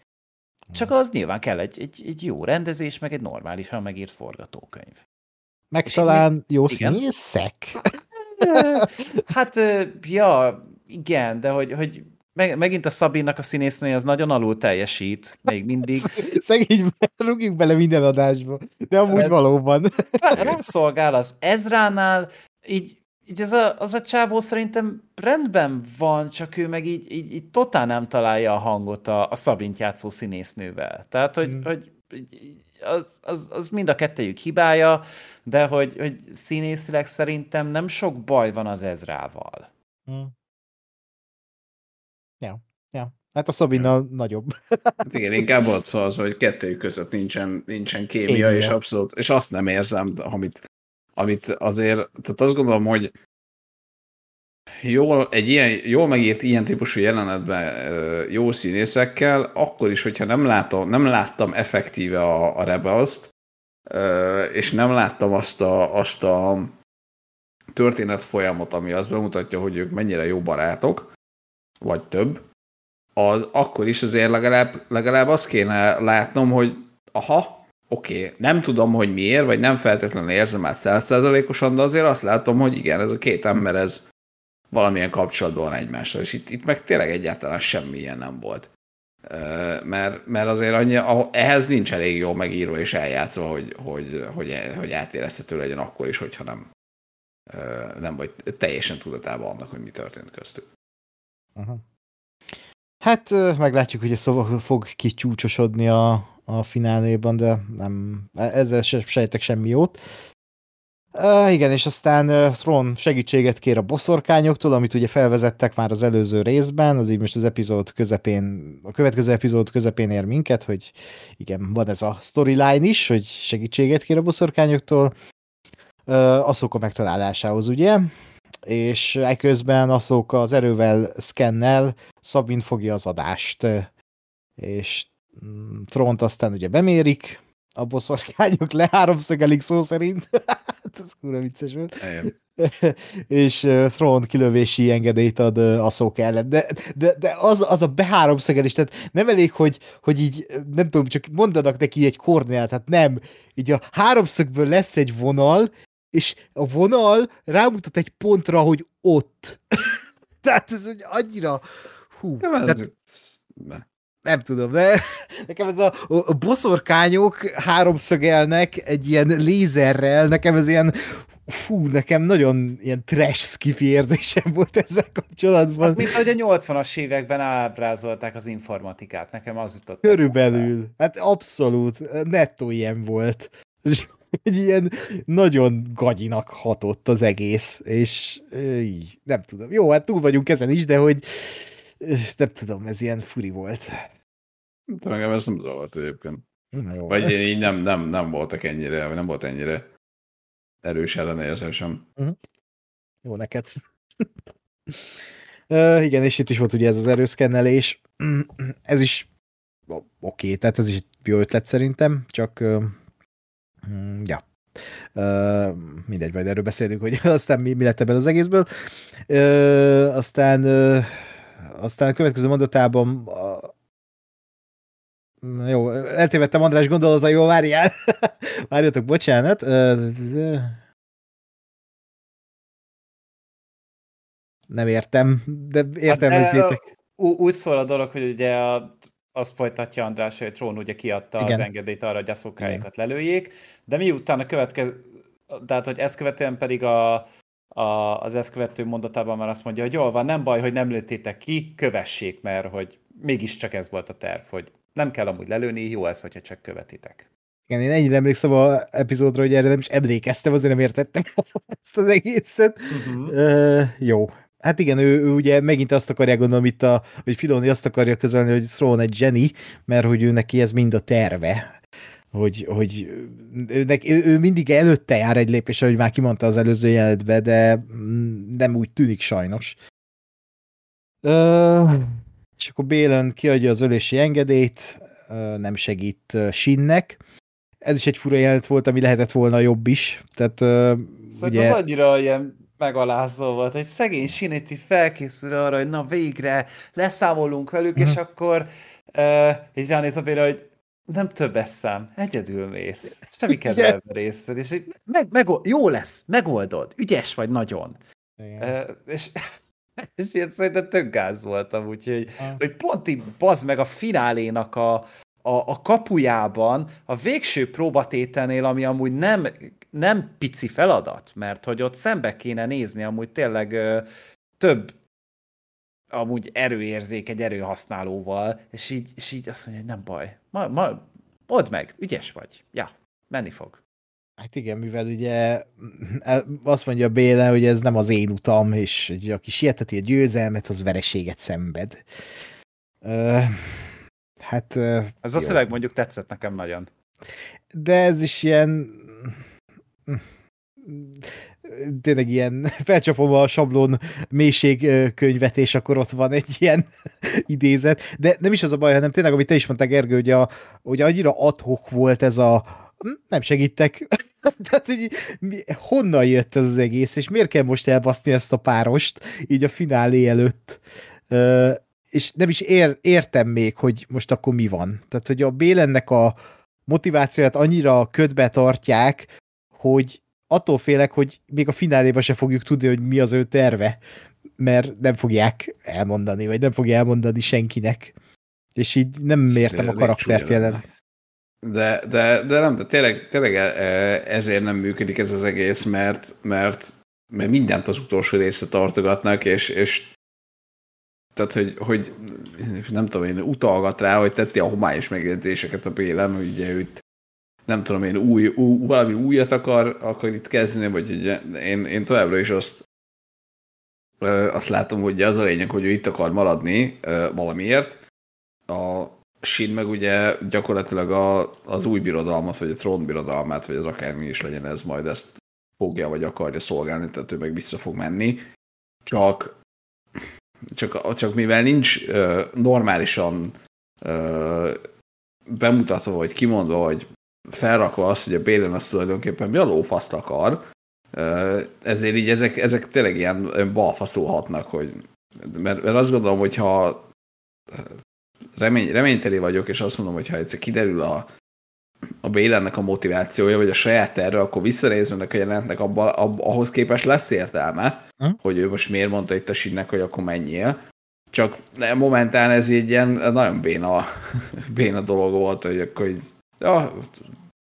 Csak az nyilván kell egy, egy, egy jó rendezés, meg egy normálisan megírt forgatókönyv. Meg És talán jó igen. színészek. Hát, ja, igen, de hogy, hogy meg, megint a Szabinnak a színésznője az nagyon alul teljesít, még mindig. Szegény, rúgjuk bele minden adásba. De amúgy Hát- valóban. Rászolgál az Ezránál, így, így az, a, az a csávó szerintem rendben van, csak ő meg így, így, így totál nem találja a hangot a, a Szabint játszó színésznővel. Tehát, hogy, Mm. hogy így az, az, az mind a kettejük hibája, de hogy, hogy színészileg szerintem nem sok baj van az Ezrával. Hm. Ja, ja. Hát a Szabinnal nagyobb. Hát igen, inkább az szól, az, hogy kettőjük között nincsen, nincsen kémia, Kémia. és abszolút, és azt nem érzem, amit, amit azért, tehát azt gondolom, hogy jól, egy ilyen, jól megírt ilyen típusú jelenetben jó színészekkel, akkor is, hogyha nem, látom, nem láttam effektíve a, a Rebels-t, és nem láttam azt a, azt a történet folyamot, ami azt bemutatja, hogy ők mennyire jó barátok, vagy több, az akkor is azért legalább, legalább azt kéne látnom, hogy aha, oké, okay, nem tudom, hogy miért, vagy nem feltétlenül érzem át százszerzalékosan, de azért azt látom, hogy igen, ez a két ember, ez valamilyen kapcsolatban van egymással, és itt, itt meg tényleg egyáltalán semmi ilyen nem volt. Mert, mert azért annyi, ehhez nincs elég jó megírva és eljátszva, hogy, hogy, hogy, hogy átérezhető legyen akkor is, hogyha nem, nem vagy teljesen tudatában annak, hogy mi történt köztük. Aha. Hát meglátjuk, hogy ez szóval fog kicsúcsosodni a, a fináléban, de nem, ezzel se sejtek semmi jót. Igen, és aztán uh, segítséget kér a boszorkányoktól, amit ugye felvezettek már az előző részben, az így most az epizód közepén, a következő epizód közepén ér minket, hogy igen, van ez a storyline is, hogy segítséget kér a boszorkányoktól, uh, Aszóka megtalálásához, ugye? És ekközben Aszóka az erővel szkennel Szabin fogja az adást, és mm, Tront aztán ugye bemérik, a boszorkányok le háromszögelik szó szerint. ez kurva vicces volt. Igen. és uh, Thrawn kilövési engedélyt ad uh, Ahsoka ellen. De, de, de az, az a beháromszögelés, tehát nem elég, hogy, hogy így, nem tudom, csak mondanak neki egy kornélt, hát nem. Így a háromszögből lesz egy vonal, és a vonal rámutat egy pontra, hogy ott. tehát ez egy annyira... Hú, Nem, ez, tehát, ne. Nem tudom, de nekem ez a, a boszorkányok háromszögelnek egy ilyen lézerrel, nekem ez ilyen fú, nekem nagyon ilyen trash skifi érzésem volt ezzel kapcsolatban. Hát, mint ahogy a 80-as években ábrázolták az informatikát, nekem az jutott Körülbelül. Hát abszolút, nettó ilyen volt. És Egy ilyen nagyon gagyinak hatott az egész, és így, nem tudom. Jó, hát túl vagyunk ezen is, de hogy nem tudom, ez ilyen furi volt. Engem ez nem zavart egyébként. Na jó. Vagy így nem, nem, nem voltak ennyire, vagy nem volt ennyire erős ellenérzésem. Jó neked. uh, igen, és itt is volt ugye ez az erőszkennelés. Ez is oké, okay, tehát ez is egy jó ötlet szerintem, csak uh, ja. Uh, mindegy, majd erről beszélünk, hogy aztán mi, mi lett ebben az egészből. Uh, aztán uh, aztán a következő mondatában uh, jó, eltévedtem András gondolataival, várjál. Várjatok, bocsánat. Nem értem, de értelmezzétek. Hát, úgy szól a dolog, hogy ugye a, azt folytatja András, hogy Trón ugye kiadta Igen. az engedélyt arra, hogy a szokáikat lelőjék, de miután a következő, tehát hogy ezt követően pedig a, a, az ezt követő mondatában már azt mondja, hogy jól van, nem baj, hogy nem lőttétek ki, kövessék, mert hogy mégiscsak ez volt a terv, hogy nem kell amúgy lelőni, jó ez, hogyha csak követitek. Igen, én ennyire emlékszem a epizódra, hogy erre nem is emlékeztem, azért nem értettem ezt az egészet. Uh-huh. Uh, jó. Hát igen, ő, ő ugye megint azt akarja gondolom itt, a, hogy Filoni azt akarja közölni, hogy Thrawn egy zseni, mert hogy ő neki ez mind a terve. Hogy, hogy ő, neki, ő, ő mindig előtte jár egy lépés, ahogy már kimondta az előző jelenetbe, de mm, nem úgy tűnik sajnos. Uh, és akkor Bélen kiadja az ölési engedélyt, nem segít Sinnek. Ez is egy fura jelenet volt, ami lehetett volna jobb is. Tehát Szóval ugye... az annyira ilyen megalázó volt, hogy szegény Sinéti felkészül arra, hogy na végre leszámolunk velük, Mhm. és akkor uh, így ránéz a Béla, hogy nem több eszem, egyedül mész. Semmi Igen. kedve részed, és meg, meg, jó lesz, megoldod, ügyes vagy nagyon. Igen. És És ilyen szerintem tök gáz voltam, úgyhogy Ah. hogy pont így bazd meg a finálénak a, a, a kapujában, a végső próbatételnél, ami amúgy nem, nem pici feladat, mert hogy ott szembe kéne nézni amúgy tényleg ö, több amúgy erőérzék egy erőhasználóval, és így, és így azt mondja, hogy nem baj, ma, ma, old meg, ügyes vagy. Ja, menni fog. Hát igen, mivel ugye azt mondja Béle, hogy ez nem az én utam, és hogy aki sieteti a győzelmet, az vereséget szenved. Ö, hát... Ez a jó. szöveg mondjuk tetszett nekem nagyon. De ez is ilyen... Tényleg ilyen, felcsapom a sablon mélység ö, könyvet, és akkor ott van egy ilyen idézet. De nem is az a baj, hanem tényleg, amit te is mondtál, Gergő, hogy, a, hogy annyira adhok volt ez a nem segítek. Tehát, hogy mi, honnan jött ez az egész, és miért kell most elbaszni ezt a párost, így a finálé előtt. Ö, és nem is ér, értem még, hogy most akkor mi van. Tehát, hogy a Bélennek a motivációját annyira ködbe tartják, hogy attól félek, hogy még a fináléban se fogjuk tudni, hogy mi az ő terve, mert nem fogják elmondani, vagy nem fogja elmondani senkinek. És így nem értem a karaktert jelen. De, de, de nem, de tényleg, tényleg e- ezért nem működik ez az egész, mert, mert, mert mindent az utolsó része tartogatnak, és, és tehát, hogy, hogy nem tudom én, utalgat rá, hogy tette a homályos megjegyzéseket a Bélen, hogy ugye őt nem tudom én, új, új, valami újat akar, akar itt kezdeni, vagy ugye én, én továbbra is azt ö, azt látom, hogy az a lényeg, hogy ő itt akar maradni ö, valamiért. A Shin meg ugye gyakorlatilag a, az új birodalmat, vagy a trónbirodalmát, vagy az akármi is legyen ez, majd ezt fogja, vagy akarja szolgálni, tehát ő meg vissza fog menni. Csak, csak, csak mivel nincs ö, normálisan ö, bemutatva, vagy kimondva, vagy felrakva azt, hogy a Bélen az tulajdonképpen mi a lófaszt akar, ezért így ezek, ezek tényleg ilyen balfaszolhatnak, hogy mert, mert azt gondolom, hogy ha remény, reményteli vagyok, és azt mondom, hogy ha egyszer kiderül a, a Bélennek a motivációja, vagy a saját terve, akkor visszanézve a jelentnek, abba, ab, ahhoz képest lesz értelme, Hm? hogy ő most miért mondta itt a Sinnek, hogy akkor menjél. Csak momentán ez így ilyen nagyon béna, béna dolog volt, hogy akkor így, ja,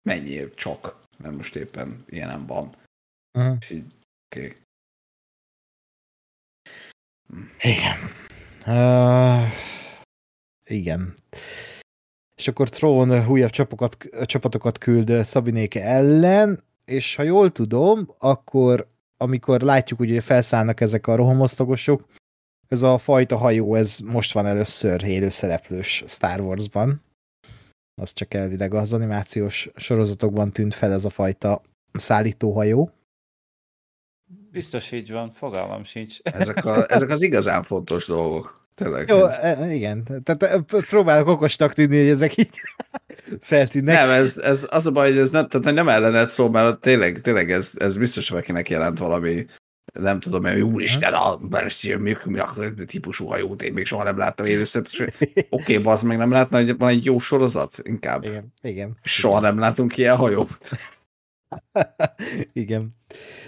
menjél csak, mert most éppen ilyenem van. Uh-huh. És így, oké. Okay. Igen. Uh, igen. És akkor Trón újabb csapokat, csapatokat küld Szabinéke ellen, és ha jól tudom, akkor amikor látjuk, hogy felszállnak ezek a rohamosztagosok, ez a fajta hajó, ez most van először élőszereplős Star Wars-ban. Az csak elvileg az animációs sorozatokban tűnt fel ez a fajta szállítóhajó. Biztos így van, fogalmam sincs. Ezek, a, ezek az igazán fontos dolgok. Tényleg. Jó, e- igen. Tehát e, próbálok okosnak tűnni, hogy ezek így feltűnnek. Nem, ez, ez az a baj, hogy ez nem, tehát hogy nem ellenet szó, mert tényleg, tényleg ez, ez biztos valakinek jelent valami, nem tudom, hogy úristen, a működő típusú hajót én még soha nem láttam először. Oké, okay, bazd meg nem látna, hogy van egy jó sorozat, inkább. Igen, igen. Soha nem látunk ilyen hajót. Igen.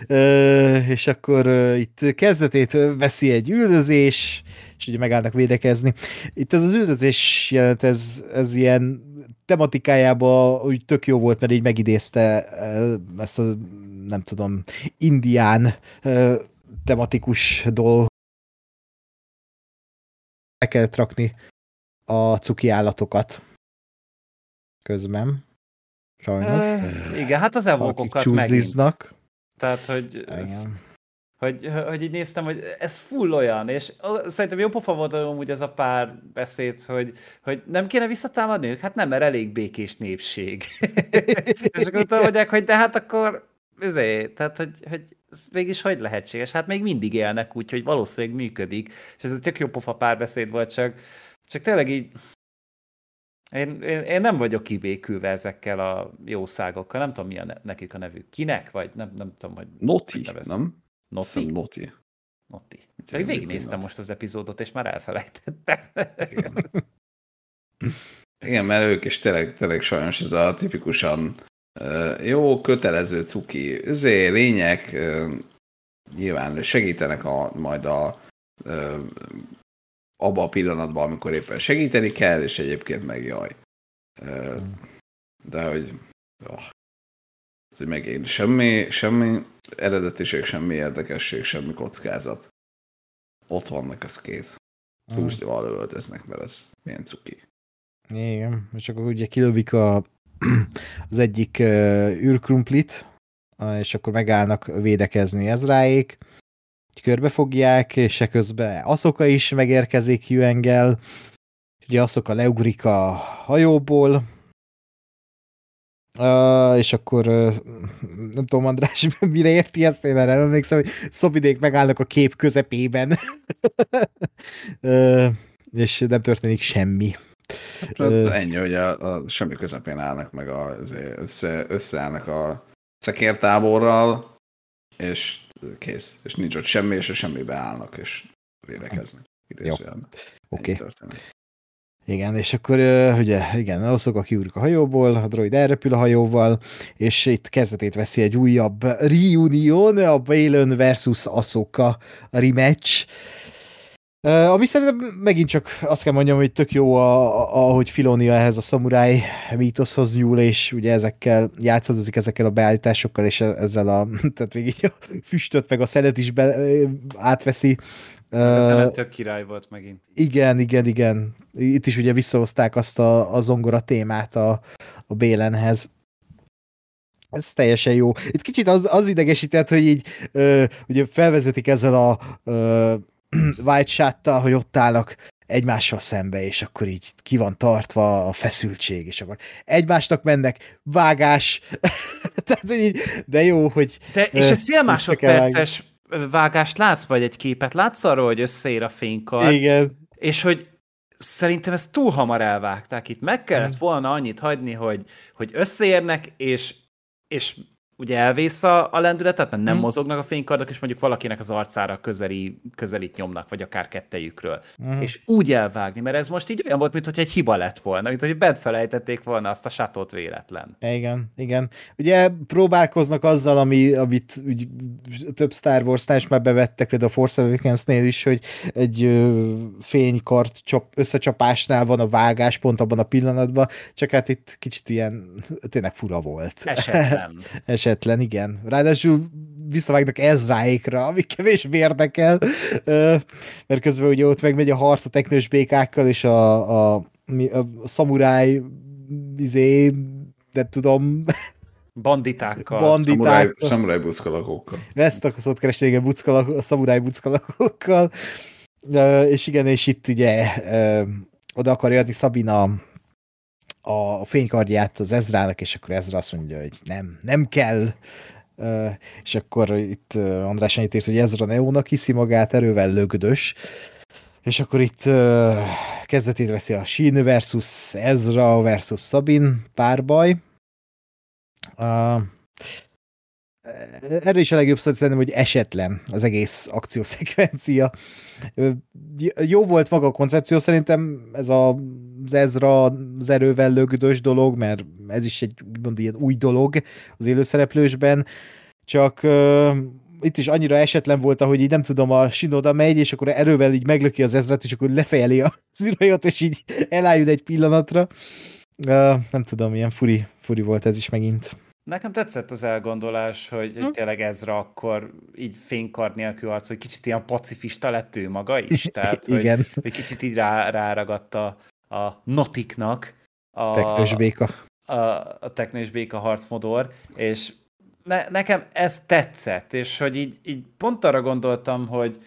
Ö, és akkor ö, itt kezdetét veszi egy üldözés, és ugye megállnak védekezni. Itt ez az üldözés jelent, ez, ez ilyen tematikájában úgy tök jó volt, mert így megidézte ezt a, nem tudom, indián tematikus dolg. Be kellett rakni a cuki állatokat közben. Sajnos. Ö, igen, hát az Akik evokokat megint. Tehát, hogy, Igen. hogy, hogy így néztem, hogy ez full olyan, és szerintem jó pofa volt amúgy ez a pár beszéd, hogy, hogy nem kéne visszatámadni ők? Hát nem, mert elég békés népség. és akkor mondják, hogy de hát akkor ezért, tehát, hogy, hogy ez mégis hogy lehetséges? Hát még mindig élnek úgy, hogy valószínűleg működik. És ez egy tök jó pofa párbeszéd volt, csak, csak tényleg így én, én, én nem vagyok kibékülve ezekkel a jószágokkal, nem tudom mi a ne, nekik a nevük. Kinek? Vagy nem, nem tudom, hogy Noti, nem? Noti? Noti. Noti. Pedig végignéztem most az epizódot, és már elfelejtettem. Igen. Igen, mert ők is tényleg, tényleg sajnos ez a tipikusan jó, kötelező cuki. Ezért lények, nyilván segítenek a, majd a, ö, abban a pillanatban, amikor éppen segíteni kell, és egyébként meg jaj. De hogy, oh, hogy megint semmi, semmi eredetiség, semmi érdekesség, semmi kockázat. Ott vannak az két. Pluszval öltöznek, mert ez milyen cuki. Igen, és akkor ugye kilövik a, az egyik űrkrumplit, és akkor megállnak védekezni Ezráék, körbefogják, és közben Aszoka is megérkezik Juengel, ugye Aszoka leugrik a hajóból, Uh, és akkor uh, nem tudom, András, mire érti ezt, én erre emlékszem, hogy szobidék megállnak a kép közepében, uh, és nem történik semmi. Hát, ennyi, hogy a, a semmi közepén állnak meg, a, össze, összeállnak a szekértáborral, és kész. És nincs ott semmi, és a semmibe állnak, és védekeznek. Jó, oké. Okay. Igen, és akkor ugye, igen, azok, aki kiúrik a hajóból, a droid elrepül a hajóval, és itt kezdetét veszi egy újabb reunion, a Balin versus Asoka a rematch, ami szerintem megint csak azt kell mondjam, hogy tök jó, a, a, ahogy Filonia ehhez a szamuráj mítoszhoz nyúl, és ugye ezekkel játszadozik ezekkel a beállításokkal, és e- ezzel a, tehát még így a füstöt meg a szenet is be, átveszi. A szenet tök király volt megint. Igen, igen, igen. Itt is ugye visszahozták azt a, a zongora témát a, a Bélenhez. Ez teljesen jó. Itt kicsit az, az idegesített, hogy így ö, ugye felvezetik ezzel a ö, White shot hogy ott állnak egymással szembe, és akkor így ki van tartva a feszültség, és akkor egymásnak mennek, vágás, tehát így, de jó, hogy... De, és egy fél másodperces vágást látsz, vagy egy képet látsz arról, hogy összeér a fénykar? Igen. És hogy szerintem ezt túl hamar elvágták. Itt meg kellett volna annyit hagyni, hogy, hogy összeérnek, és, és ugye elvész a, a lendületet, mert nem hmm. mozognak a fénykardok, és mondjuk valakinek az arcára közeli, közelít nyomnak, vagy akár kettejükről. Hmm. És úgy elvágni, mert ez most így olyan volt, mintha egy hiba lett volna, mint hogy bent felejtették volna azt a sátot véletlen. Igen, igen. Ugye próbálkoznak azzal, ami, amit úgy, több Star wars is már bevettek, például a Force Awakens-nél is, hogy egy ö, fénykart csap, összecsapásnál van a vágás pont abban a pillanatban, csak hát itt kicsit ilyen tényleg fura volt. Esetlen. Esetlen esetlen, igen. Ráadásul visszavágnak Ezráékra, ami kevés érdekel, mert közben ugye ott megmegy a harc a teknős békákkal, és a, a, a, a szamuráj izé, nem tudom, Banditákkal. Banditákkal. Szamuráj buckalakókkal. Ezt akarsz keresni, igen, buckalakó, a szamuráj buckalakókkal. És igen, és itt ugye oda akarja adni Szabina a fénykardját az Ezrának, és akkor Ezra azt mondja, hogy nem, nem kell. És akkor itt András annyit írt, hogy Ezra Neónak hiszi magát, erővel lögdös. És akkor itt uh, kezdetét veszi a Shin versus Ezra versus Sabin párbaj. Uh, erre is a legjobb szó szerintem, hogy esetlen az egész akciószekvencia. Jó volt maga a koncepció, szerintem ez a, az Ezra az erővel lögdös dolog, mert ez is egy úgymond ilyen új dolog az élőszereplősben, csak uh, itt is annyira esetlen volt, ahogy így nem tudom, a Sinoda megy, és akkor erővel így meglöki az ezret, és akkor lefejeli a zvirajot, és így elájul egy pillanatra. Uh, nem tudom, ilyen furi, furi volt ez is megint. Nekem tetszett az elgondolás, hogy hm. tényleg ezra akkor így fénykard nélkül arc, hogy kicsit ilyen pacifista lett ő maga is, tehát Igen. Hogy, hogy kicsit így rá, ráragadta a notiknak a teknős béka. A, a teknős béka harcmodor, és ne, nekem ez tetszett, és hogy így, így pont arra gondoltam, hogy,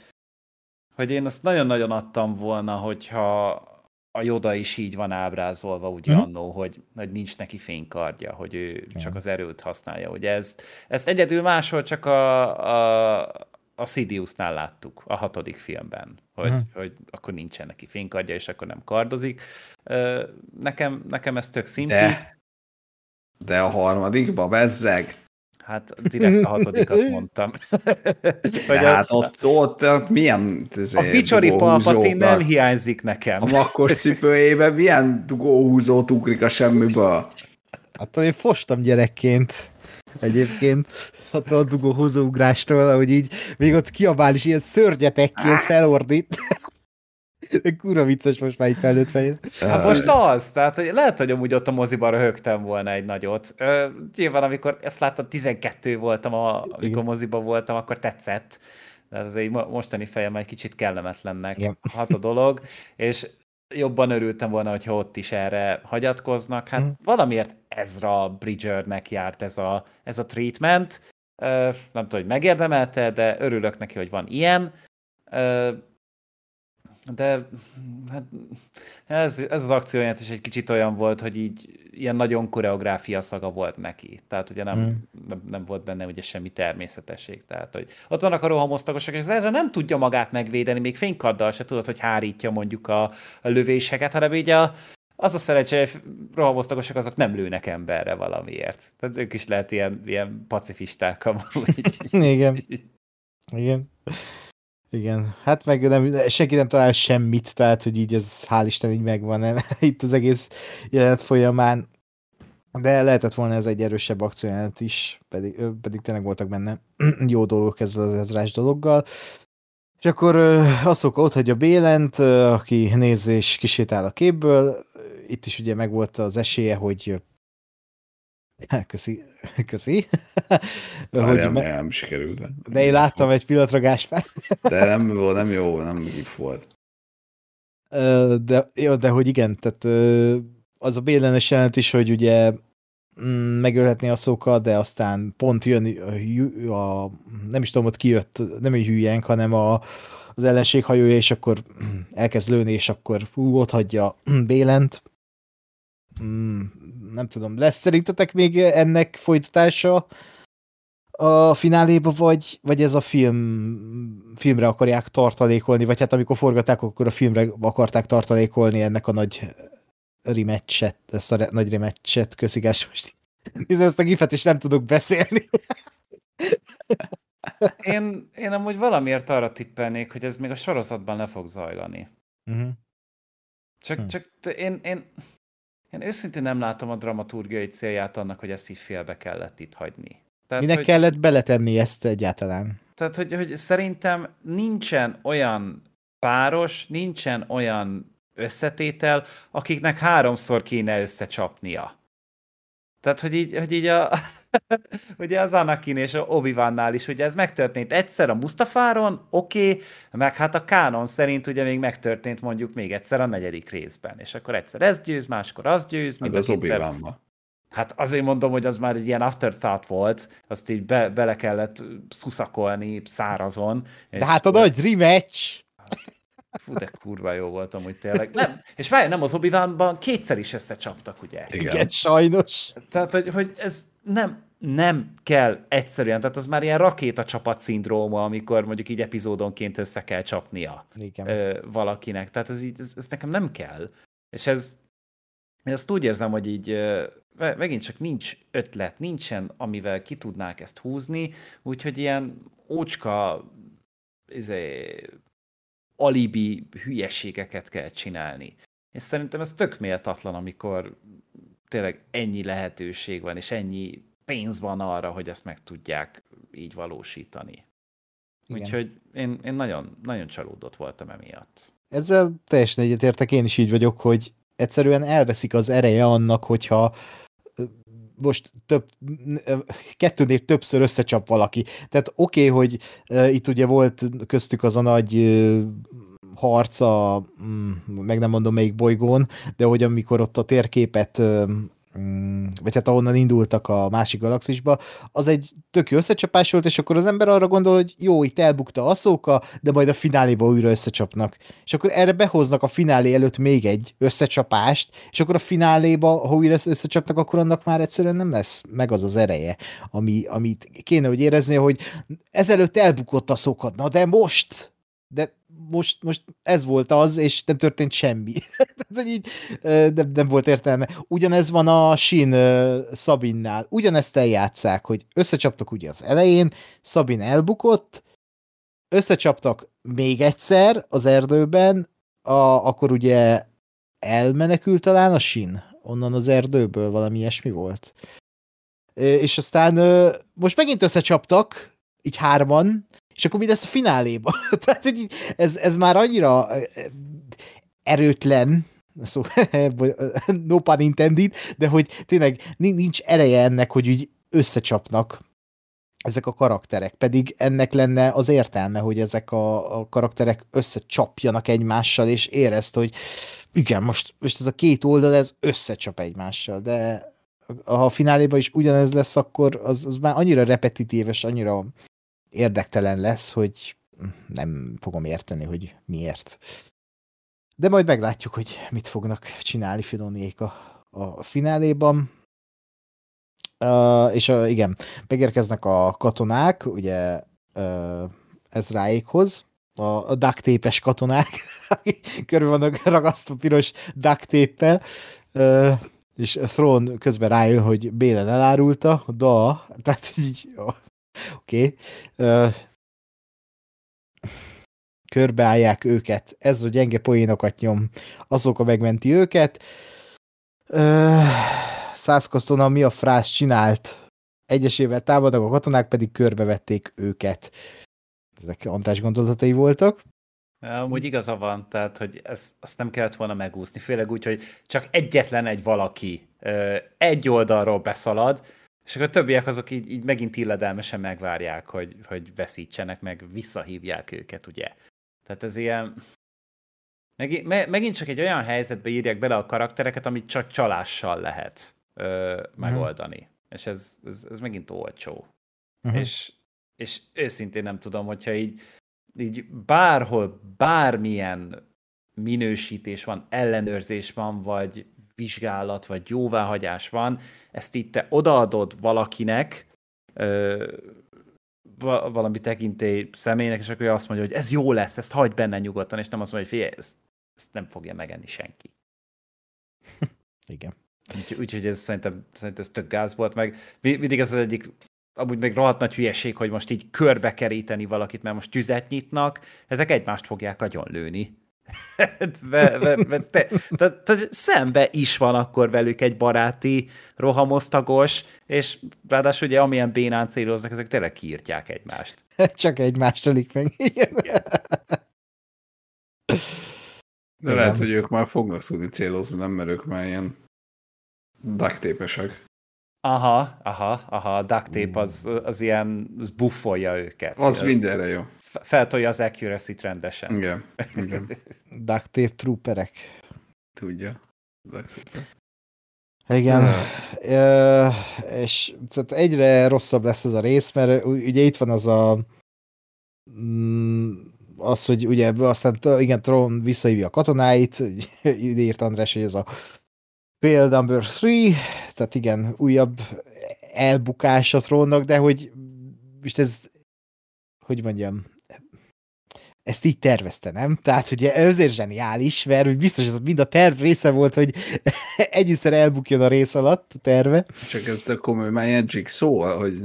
hogy én azt nagyon-nagyon adtam volna, hogyha a Joda is így van ábrázolva, ugye mm. annó, hogy, hogy nincs neki fénykardja, hogy ő mm. csak az erőt használja. Ugye ez, ezt egyedül máshol csak a, a, a Sidious-nál láttuk a hatodik filmben, hogy, mm. hogy akkor nincsen neki fénykardja, és akkor nem kardozik. Nekem, nekem ez tök szimpi. De, de a harmadikba bezzeg. Hát direkt a hatodikat mondtam. hogy hát ott, ott, ott milyen A Vicsori Palpatin nem hiányzik nekem. A makkos cipőjében milyen dugóhúzót ugrik a semmiből. Hát én fostam gyerekként egyébként. A dugó húzóugrástól, ahogy így még ott kiabál, és ilyen szörnyetekként felordít. De kurva vicces most már így felnőtt fején. Hát most az, tehát hogy lehet, hogy amúgy ott a moziban röhögtem volna egy nagyot. Ö, nyilván, amikor ezt láttam, 12 voltam, a, amikor Igen. moziban voltam, akkor tetszett. De ez egy mo- mostani fejem egy kicsit kellemetlennek Igen. hat a dolog, és jobban örültem volna, hogyha ott is erre hagyatkoznak. Hát Mhm. valamiért Ezra Bridgernek járt ez a, ez a treatment. Nem tudom, hogy megérdemelte, de örülök neki, hogy van ilyen. De hát, ez, ez az akcióját is egy kicsit olyan volt, hogy így ilyen nagyon koreográfia szaga volt neki. Tehát ugye nem, Mm. nem, nem volt benne ugye semmi természetesség. Tehát, hogy ott vannak a rohamosztagosok, és az Ezra nem tudja magát megvédeni, még fénykarddal se tudod, hogy hárítja mondjuk a, a lövéseket, hanem így a, az a szerencsé, hogy rohamosztagosok azok nem lőnek emberre valamiért. Tehát ők is lehet ilyen, ilyen pacifisták amúgy. Igen. Igen. Igen. Hát meg nem, senki nem talál semmit, tehát hogy így ez hál' Isten így megvan nem? itt az egész jelenet folyamán. De lehetett volna ez egy erősebb akciójelenet is, pedig, pedig tényleg voltak benne jó dolgok ezzel az ezrás dologgal. És akkor Aszóka ott hagyja Bélent, aki néz és kisétál a képből. Itt is ugye megvolt az esélye, hogy köszi, köszi. Várjál, me- nem sikerült. de én láttam egy pillanatra Gáspár. De nem volt, nem jó, nem gif volt. De, jó, de hogy igen, tehát az a bélenes jelent is, hogy ugye mm, megölhetné a szóka, de aztán pont jön a, a nem is tudom, ott kijött, nem egy hülyenk, hanem a, az ellenség hajója, és akkor mm, elkezd lőni, és akkor hú, ott hagyja Bélent. Mm, Nem tudom, lesz szerintetek még ennek folytatása a fináléba, vagy, vagy ez a film, filmre akarják tartalékolni, vagy hát amikor forgatták, akkor a filmre akarták tartalékolni ennek a nagy rematchet, ezt a re- nagy rematchet, köszigás most. Nézem ezt a gifet, és nem tudok beszélni. Én, én amúgy valamiért arra tippelnék, hogy ez még a sorozatban le fog zajlani. Uh-huh. Csak, Hm. csak én, én, én őszintén nem látom a dramaturgiai célját annak, hogy ezt így félbe kellett itt hagyni. Tehát, Minek hogy, kellett beletenni ezt egyáltalán? tehát hogy, hogy szerintem nincsen olyan páros, nincsen olyan összetétel, akiknek háromszor kéne összecsapnia. Tehát, hogy így, hogy így a, ugye az Anakin és a obi is, ugye ez megtörtént egyszer a Mustafáron, oké, okay, meg hát a kánon szerint ugye még megtörtént mondjuk még egyszer a negyedik részben, és akkor egyszer ez győz, máskor az győz, mind az a obi Hát azért mondom, hogy az már egy ilyen afterthought volt, azt így be, bele kellett szuszakolni szárazon. és- De hát a nagy rematch! Fú, de kurva jó volt amúgy tényleg. Nem, és várj, nem az obi kétszer is összecsaptak, ugye? Igen. Igen, sajnos. Tehát, hogy, hogy ez nem, nem kell egyszerűen, tehát az már ilyen rakétacsapat szindróma, amikor mondjuk így epizódonként össze kell csapnia Igen. ö, valakinek. Tehát ez, így, ez, ez nekem nem kell. És ez, én azt úgy érzem, hogy így megint csak nincs ötlet, nincsen, amivel ki tudnák ezt húzni, úgyhogy ilyen ócska izé, alibi hülyeségeket kell csinálni. És szerintem ez tök méltatlan, amikor tényleg ennyi lehetőség van, és ennyi pénz van arra, hogy ezt meg tudják így valósítani. Igen. Úgyhogy én, én nagyon, nagyon csalódott voltam emiatt. Ezzel teljesen egyetértek, én is így vagyok, hogy egyszerűen elveszik az ereje annak, hogyha most több, kettőnél többször összecsap valaki. Tehát oké, okay, hogy itt ugye volt köztük az a nagy uh, harc a, mm, meg nem mondom melyik bolygón, de hogy amikor ott a térképet vagy hát ahonnan indultak a másik galaxisba, az egy tök jó összecsapás volt, és akkor az ember arra gondol, hogy jó, itt elbukta a szóka, de majd a fináléba újra összecsapnak. És akkor erre behoznak a finálé előtt még egy összecsapást, és akkor a fináléba, ha újra összecsapnak, akkor annak már egyszerűen nem lesz meg az az ereje, ami, amit kéne, hogy érezni, hogy ezelőtt elbukott a szóka, na de most, de most, most ez volt az, és nem történt semmi. Tehát, hogy így nem, nem volt értelme. Ugyanez van a Sin ö, Sabinnál. Ugyanezt eljátszák, hogy összecsaptak ugye az elején, Sabin elbukott, összecsaptak még egyszer az erdőben, a, akkor ugye elmenekült talán a Sin onnan az erdőből, valami ilyesmi volt. és aztán most megint összecsaptak, így hárman, és akkor mi lesz a fináléba? Tehát, hogy ez, ez már annyira erőtlen, szó, no pun intended, de hogy tényleg nincs ereje ennek, hogy úgy összecsapnak ezek a karakterek, pedig ennek lenne az értelme, hogy ezek a, a karakterek összecsapjanak egymással, és érezd, hogy igen, most, most ez a két oldal, ez összecsap egymással, de ha a fináléban is ugyanez lesz, akkor az, az már annyira repetitíves, annyira érdektelen lesz, hogy nem fogom érteni, hogy miért. De majd meglátjuk, hogy mit fognak csinálni Filoniék a, a fináléban. Uh, és uh, igen, megérkeznek a katonák, ugye uh, Ezráékhoz, a, duct katonák, akik körül vannak ragasztva piros duct uh, és Throne közben rájön, hogy Bélen elárulta, da, tehát így, oké. Okay. Körbeállják őket, ez a gyenge poénokat nyom, azok a megmenti őket. Szászkosztona mi a frász csinált? Egyesével támadnak, a katonák pedig körbevették őket. Ezek András gondolatai voltak. Amúgy igaza van, tehát, hogy ezt, azt nem kellett volna megúszni, főleg úgy, hogy csak egyetlen egy valaki egy oldalról beszalad, és akkor a többiek azok így, így megint illedelmesen megvárják, hogy, hogy veszítsenek, meg visszahívják őket, ugye. Tehát ez ilyen... Meg, megint csak egy olyan helyzetbe írják bele a karaktereket, amit csak csalással lehet ö, megoldani. Uh-huh. És ez, ez, ez megint olcsó. Uh-huh. És, és őszintén nem tudom, hogyha így, így bárhol bármilyen minősítés van, ellenőrzés van, vagy vizsgálat, vagy jóváhagyás van, ezt itt te odaadod valakinek, ö, valami tekintély személynek, és akkor azt mondja, hogy ez jó lesz, ezt hagyd benne nyugodtan, és nem azt mondja, hogy figyelj, ezt, ezt nem fogja megenni senki. Igen. Úgyhogy úgy, ez szerintem, szerintem ez tök gáz volt, meg mindig ez az egyik amúgy még rohadt nagy hülyeség, hogy most így körbe keríteni valakit, mert most tüzet nyitnak, ezek egymást fogják agyon lőni. Be, be, be, te, te, te, szembe is van akkor velük egy baráti rohamosztagos, és ráadásul ugye amilyen bénán céloznak, ezek tényleg kiírtják egymást. Csak egymást ölik meg. Igen. De Igen. lehet, hogy ők már fognak tudni célozni, nem, mert ők már ilyen daktépesek. Aha, aha, aha, a duct tape az, az ilyen, az buffolja őket. Az, az mindenre jó. Feltolja az accuracy rendesen. Igen, igen. duct tape trooperek. Tudja. Igen, uh, és tehát egyre rosszabb lesz ez a rész, mert ugye itt van az a mm, az, hogy ugye aztán igen, Tron visszahívja a katonáit, ide írt András, hogy ez a fail number three, tehát igen, újabb elbukás a trónnak, de hogy most ez, hogy mondjam, ezt így tervezte, nem? Tehát, hogy ezért zseniális, mert hogy biztos ez mind a terv része volt, hogy egyszerűen elbukjon a rész alatt a terve. Csak ez a komoly Magic szó, hogy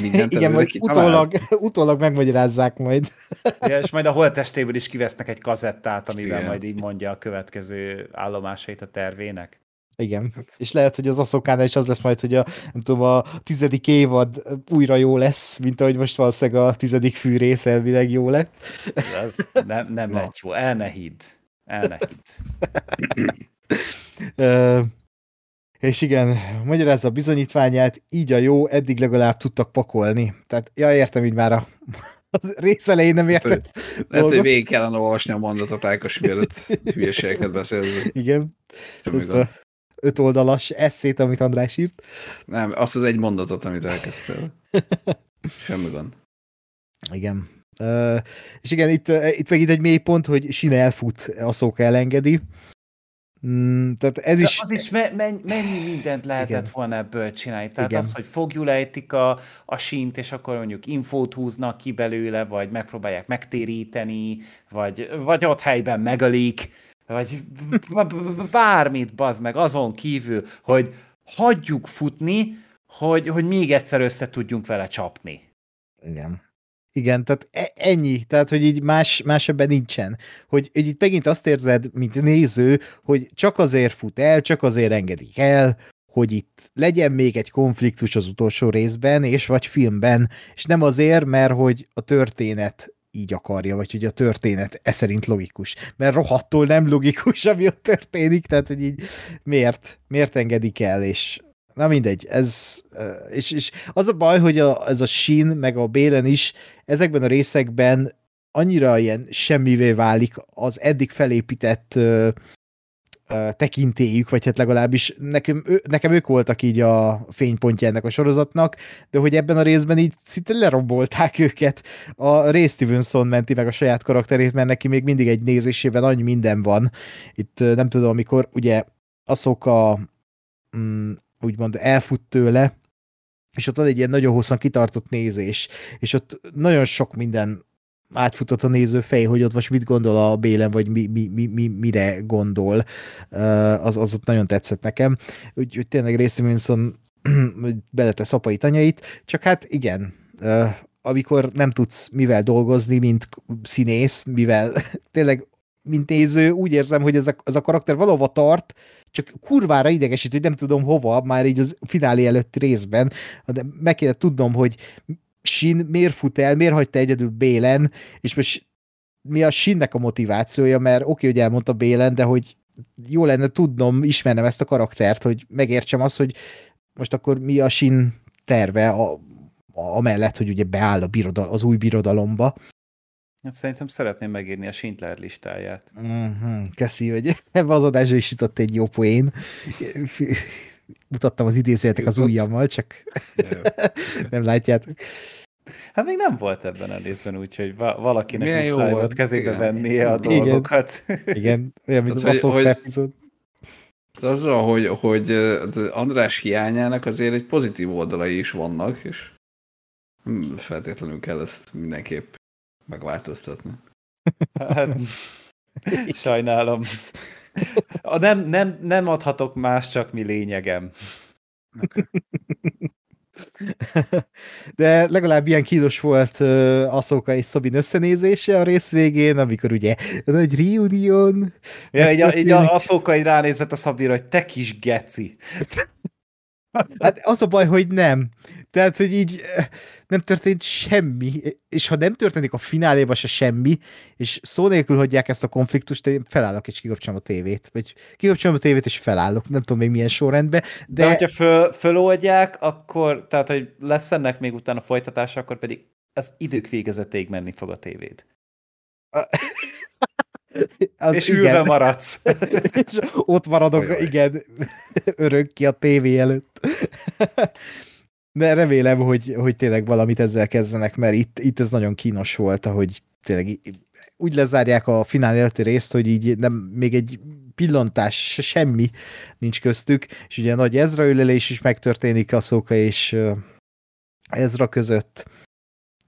mindent Igen, majd utólag, utólag megmagyarázzák majd. ja, és majd a holttestéből is kivesznek egy kazettát, amivel Igen. majd így mondja a következő állomásait a tervének. Igen, hát. és lehet, hogy az Aszokánál is az lesz majd, hogy a, nem tudom, a tizedik évad újra jó lesz, mint ahogy most valószínűleg a tizedik fűrész elvileg jó lett. Ez nem, nem no. lett jó, el ne hidd. El ne hidd. és igen, magyarázza a bizonyítványát, így a jó, eddig legalább tudtak pakolni. Tehát, ja, értem, így már a, az rész elején nem értett. Lehet, hogy végig kellene olvasni a mondatot, Ákos, mielőtt hülyeségeket beszélni. Igen. A, öt oldalas eszét, amit András írt. Nem, azt az egy mondatot, amit elkezdtél. Semmi gond. Igen. Uh, és igen, itt, itt meg itt egy mély pont, hogy Sine elfut, a szók elengedi. Mm, tehát ez De is... Az is me- me- mennyi mindent lehetett igen. volna ebből csinálni. Tehát igen. az, hogy fogjulejtik a, a sínt, és akkor mondjuk infót húznak ki belőle, vagy megpróbálják megtéríteni, vagy, vagy ott helyben megölik vagy bármit, bazd meg, azon kívül, hogy hagyjuk futni, hogy, hogy még egyszer össze tudjunk vele csapni. Igen. Igen, tehát e- ennyi, tehát hogy így más, más ebben nincsen. Hogy, hogy itt megint azt érzed, mint néző, hogy csak azért fut el, csak azért engedik el, hogy itt legyen még egy konfliktus az utolsó részben, és vagy filmben, és nem azért, mert hogy a történet így akarja, vagy hogy a történet e szerint logikus. Mert rohadtul nem logikus, ami ott történik, tehát hogy így miért, miért engedik el, és na mindegy, ez, és, és az a baj, hogy a, ez a Shin, meg a Bélen is ezekben a részekben annyira ilyen semmivé válik az eddig felépített tekintélyük, vagy hát legalábbis nekem, ő, nekem ők voltak így a fénypontja ennek a sorozatnak, de hogy ebben a részben így szinte lerombolták őket. A Ray Stevenson menti meg a saját karakterét, mert neki még mindig egy nézésében annyi minden van. Itt nem tudom, amikor ugye azok a mm, úgymond elfut tőle, és ott van egy ilyen nagyon hosszan kitartott nézés, és ott nagyon sok minden átfutott a néző fej, hogy ott most mit gondol a Bélen, vagy mi, mi, mi, mi, mire gondol, az, az ott nagyon tetszett nekem. Úgyhogy tényleg Ray Stevenson beletesz apai tanyait, csak hát igen, amikor nem tudsz mivel dolgozni, mint színész, mivel tényleg mint néző, úgy érzem, hogy ez a, ez a karakter valahova tart, csak kurvára idegesít, hogy nem tudom hova, már így az finálé előtti részben, de meg kéne tudnom, hogy Sin miért fut el, miért hagyta egyedül Bélen, és most mi a Sinnek a motivációja, mert oké, okay, hogy elmondta Bélen, de hogy jó lenne tudnom, ismernem ezt a karaktert, hogy megértsem azt, hogy most akkor mi a Sin terve a, amellett, hogy ugye beáll a biroda, az új birodalomba. Hát szerintem szeretném megírni a Schindler listáját. Uh-huh, köszi, hogy ebbe az adásra is jutott egy jó poén. Mutattam az idézőjetek az ujjammal, csak nem látjátok. Hát még nem volt ebben a részben, úgyhogy valakinek Milyen muszáj volt kezébe Igen. venni a dolgokat. Igen, olyan, mint Tehát, a hogy, epizód. Azzal, hogy, hogy András hiányának azért egy pozitív oldalai is vannak, és feltétlenül kell ezt mindenképp megváltoztatni. Hát, sajnálom. A nem, nem, nem adhatok más, csak mi lényegem. De legalább ilyen kínos volt uh, Aszóka és Szabin összenézése a rész végén, amikor ugye egy reunion. Ja, így, a, így a Aszóka így ránézett a Szabira, hogy te kis geci. Hát az a baj, hogy nem. Tehát, hogy így eh, nem történt semmi, és ha nem történik a fináléban se semmi, és szó nélkül hagyják ezt a konfliktust, én felállok és kikapcsolom a tévét, vagy kikapcsolom a tévét és felállok, nem tudom még milyen sorrendben. De, de hogyha föl, föloldják, akkor, tehát, hogy lesz ennek még utána folytatása, akkor pedig az idők végezetéig menni fog a tévéd. Az és igen. ülve maradsz. és ott maradok, Ajaj. igen, örökké a tévé előtt. De remélem, hogy, hogy tényleg valamit ezzel kezdenek, mert itt, itt ez nagyon kínos volt, ahogy tényleg úgy lezárják a finál előtti részt, hogy így nem, még egy pillantás, semmi nincs köztük, és ugye a nagy Ezra ülelés is megtörténik a Szóka és Ezra között,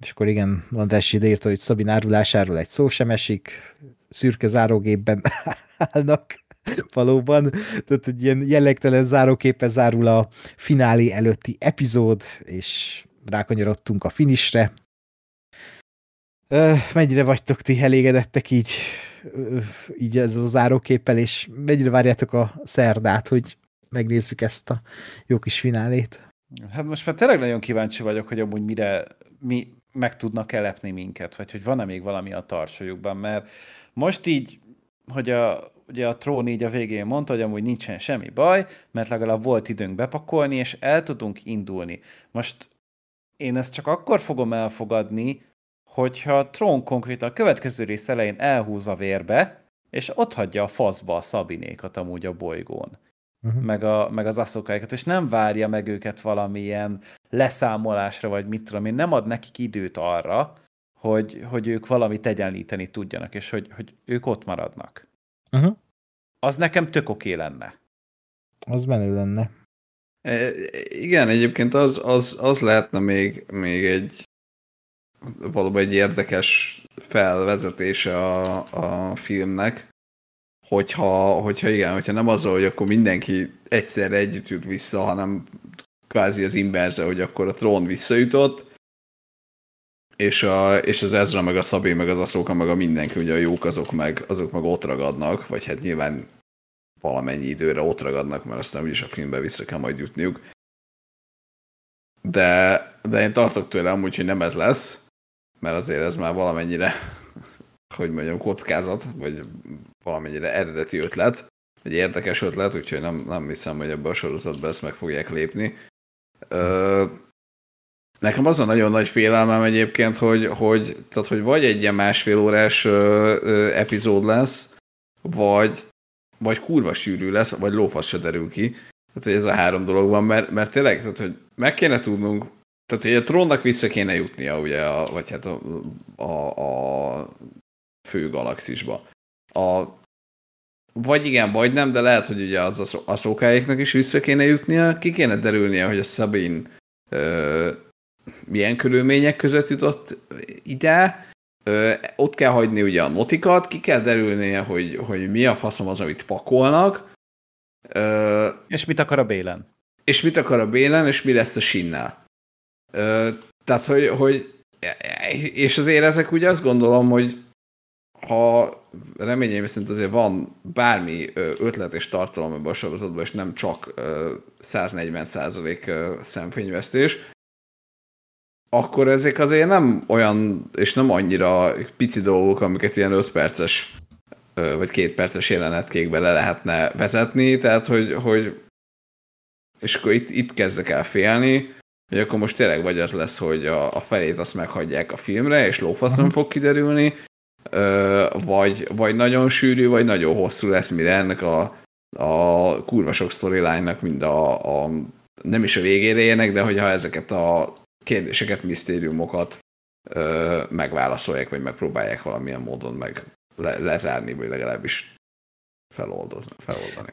és akkor igen, András ide írta, hogy Szabin árulásáról egy szó sem esik, szürke zárógépben állnak valóban. Tehát egy ilyen jellegtelen záróképe zárul a finálé előtti epizód, és rákanyarodtunk a finisre. Mennyire vagytok ti elégedettek így, így ezzel a záróképpel, és mennyire várjátok a szerdát, hogy megnézzük ezt a jó kis finálét? Hát most már tényleg nagyon kíváncsi vagyok, hogy amúgy mire mi meg tudnak elepni minket, vagy hogy van-e még valami a tartsójukban, mert most így, hogy a, ugye a trón így a végén mondta, hogy amúgy nincsen semmi baj, mert legalább volt időnk bepakolni, és el tudunk indulni. Most én ezt csak akkor fogom elfogadni, hogyha a trón konkrétan a következő rész elején elhúz a vérbe, és ott hagyja a faszba a szabinékat amúgy a bolygón. Uh-huh. Meg, a, meg az aszokáikat, és nem várja meg őket valamilyen leszámolásra, vagy mit tudom én, nem ad nekik időt arra, hogy, hogy ők valamit egyenlíteni tudjanak, és hogy, hogy ők ott maradnak. Uh-huh. Az nekem tök oké lenne. Az menő lenne. E, igen, egyébként az, az, az lehetne még, még egy valóban egy érdekes felvezetése a, a filmnek, hogyha, hogyha igen, hogyha nem az, hogy akkor mindenki egyszerre együtt jut vissza, hanem kvázi az inverze, hogy akkor a trón visszajutott, és, a, és az Ezra, meg a Szabé, meg az Aszóka, meg a mindenki, ugye a jók azok meg, azok meg ott ragadnak, vagy hát nyilván valamennyi időre ott ragadnak, mert aztán úgyis a filmbe vissza kell majd jutniuk. De, de én tartok tőle amúgy, hogy nem ez lesz, mert azért ez már valamennyire, hogy mondjam, kockázat, vagy valamennyire eredeti ötlet, egy érdekes ötlet, úgyhogy nem, nem hiszem, hogy ebbe a sorozatban ezt meg fogják lépni. Ö, nekem az a nagyon nagy félelmem egyébként, hogy, hogy, tehát, hogy vagy egy ilyen másfél órás ö, ö, epizód lesz, vagy, vagy kurva sűrű lesz, vagy lófasz se derül ki. Tehát, hogy ez a három dolog van, mert, mert tényleg, tehát, hogy meg kéne tudnunk, tehát, hogy a trónnak vissza kéne jutnia, ugye, a, vagy hát a, a, a fő galaxisba. A, vagy igen, vagy nem, de lehet, hogy ugye az a szókáiknak is vissza kéne jutnia, ki kéne derülnie, hogy a Sabine milyen körülmények között jutott ide, ö, ott kell hagyni ugye a notikat, ki kell derülnie, hogy, hogy mi a faszom az, amit pakolnak. Ö, és mit akar a Bélen? És mit akar a Bélen, és mi lesz a Sinnel. Ö, tehát, hogy, hogy és azért ezek ugye azt gondolom, hogy ha reményeim szerint azért van bármi ötlet és tartalom ebben a sorozatban, és nem csak 140% szemfényvesztés, akkor ezek azért nem olyan, és nem annyira pici dolgok, amiket ilyen 5 perces vagy két perces jelenetkékbe le lehetne vezetni, tehát hogy, hogy és akkor itt, itt kezdek el félni, hogy akkor most tényleg vagy az lesz, hogy a, a felét azt meghagyják a filmre, és lófasz nem fog kiderülni, vagy, vagy nagyon sűrű, vagy nagyon hosszú lesz, mire ennek a, a kurva sok storyline-nak mind a, a, nem is a végére érnek, de hogyha ezeket a kérdéseket, misztériumokat ö, megválaszolják, vagy megpróbálják valamilyen módon meg le, lezárni, vagy legalábbis feloldozni, feloldani.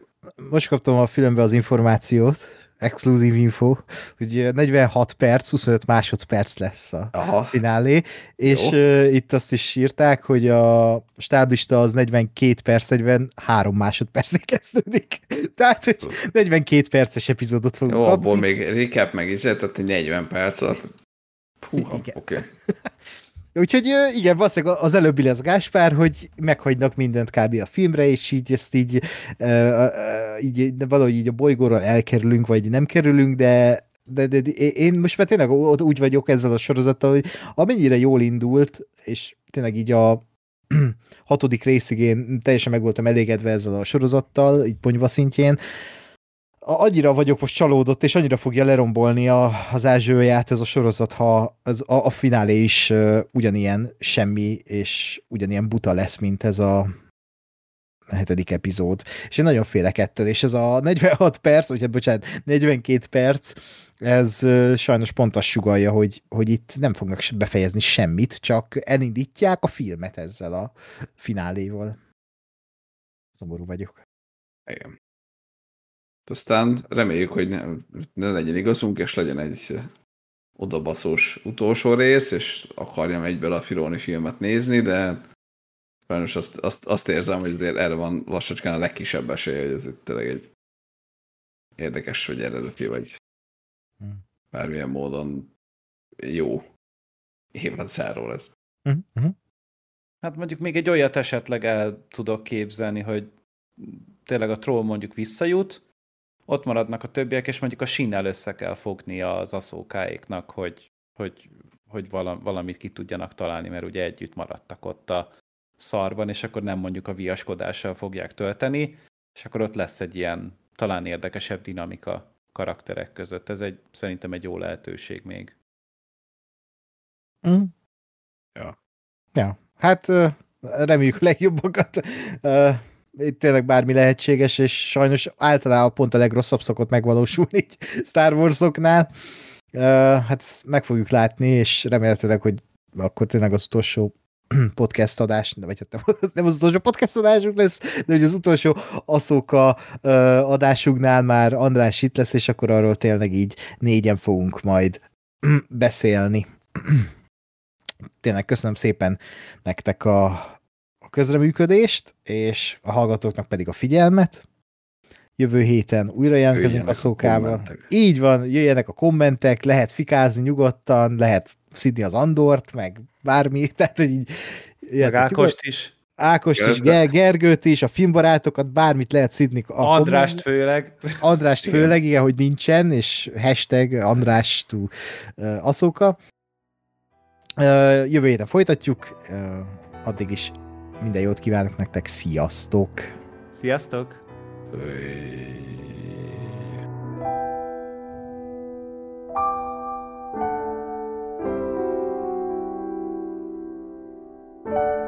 Most kaptam a filmbe az információt, exkluzív info, hogy 46 perc, 25 másodperc lesz a Aha. finálé, és uh, itt azt is írták, hogy a stáblista az 42 perc, 43 másodpercig kezdődik. Tehát, hogy 42 perces epizódot fogunk Jó, abból még recap meg is, tehát 40 perc alatt. Húha, oké. Okay. Úgyhogy igen, valószínűleg az előbbi lesz Gáspár, hogy meghagynak mindent kb. a filmre, és így ezt így, így valahogy így a bolygóról elkerülünk, vagy nem kerülünk, de, de, de, de én most már tényleg úgy vagyok ezzel a sorozattal, hogy amennyire jól indult, és tényleg így a hatodik részig én teljesen meg voltam elégedve ezzel a sorozattal, így ponyva szintjén, annyira vagyok most csalódott, és annyira fogja lerombolni a, az ázsőját ez a sorozat, ha az, a, a finálé is uh, ugyanilyen semmi, és ugyanilyen buta lesz, mint ez a hetedik epizód. És én nagyon félek ettől, és ez a 46 perc, vagy hát bocsánat, 42 perc, ez uh, sajnos pont azt sugalja, hogy, hogy itt nem fognak befejezni semmit, csak elindítják a filmet ezzel a fináléval. Szomorú vagyok. Igen. Aztán reméljük, hogy ne, ne legyen igazunk, és legyen egy odabaszós utolsó rész, és akarjam egyből a Filoni filmet nézni, de sajnos azt, azt, azt érzem, hogy azért erre van lassacskán a legkisebb esély, hogy ez tényleg egy érdekes, vagy eredeti, vagy hmm. bármilyen módon jó évad záró lesz. Uh-huh. Hát mondjuk még egy olyat esetleg el tudok képzelni, hogy tényleg a troll mondjuk visszajut, ott maradnak a többiek, és mondjuk a sínnel össze kell fogni az aszókáéknak, hogy, hogy, hogy valamit ki tudjanak találni, mert ugye együtt maradtak ott a szarban, és akkor nem mondjuk a viaskodással fogják tölteni, és akkor ott lesz egy ilyen talán érdekesebb dinamika karakterek között. Ez egy, szerintem egy jó lehetőség még. Mm. Ja. Ja, hát reméljük legjobbakat itt tényleg bármi lehetséges, és sajnos általában pont a legrosszabb szokott megvalósulni így Star Warsoknál. Uh, hát meg fogjuk látni, és remélhetőleg, hogy akkor tényleg az utolsó podcast adás, vagy hát nem, az utolsó podcast adásunk lesz, de hogy az utolsó Aszóka uh, adásunknál már András itt lesz, és akkor arról tényleg így négyen fogunk majd beszélni. tényleg köszönöm szépen nektek a közreműködést, és a hallgatóknak pedig a figyelmet. Jövő héten újra jelentkezünk a szókával. A Így van, jöjjenek a kommentek, lehet fikázni nyugodtan, lehet szidni az Andort, meg bármi, tehát hogy így... Meg Ákost is. Ákost is. Ger- Gergőt is, a filmbarátokat, bármit lehet szidni. A Andrást főleg. Andrást Igen. főleg, igen, hogy nincsen, és hashtag András to uh, Aszóka. Uh, jövő héten folytatjuk, uh, addig is minden jót kívánok nektek, sziasztok! Sziasztok! Thank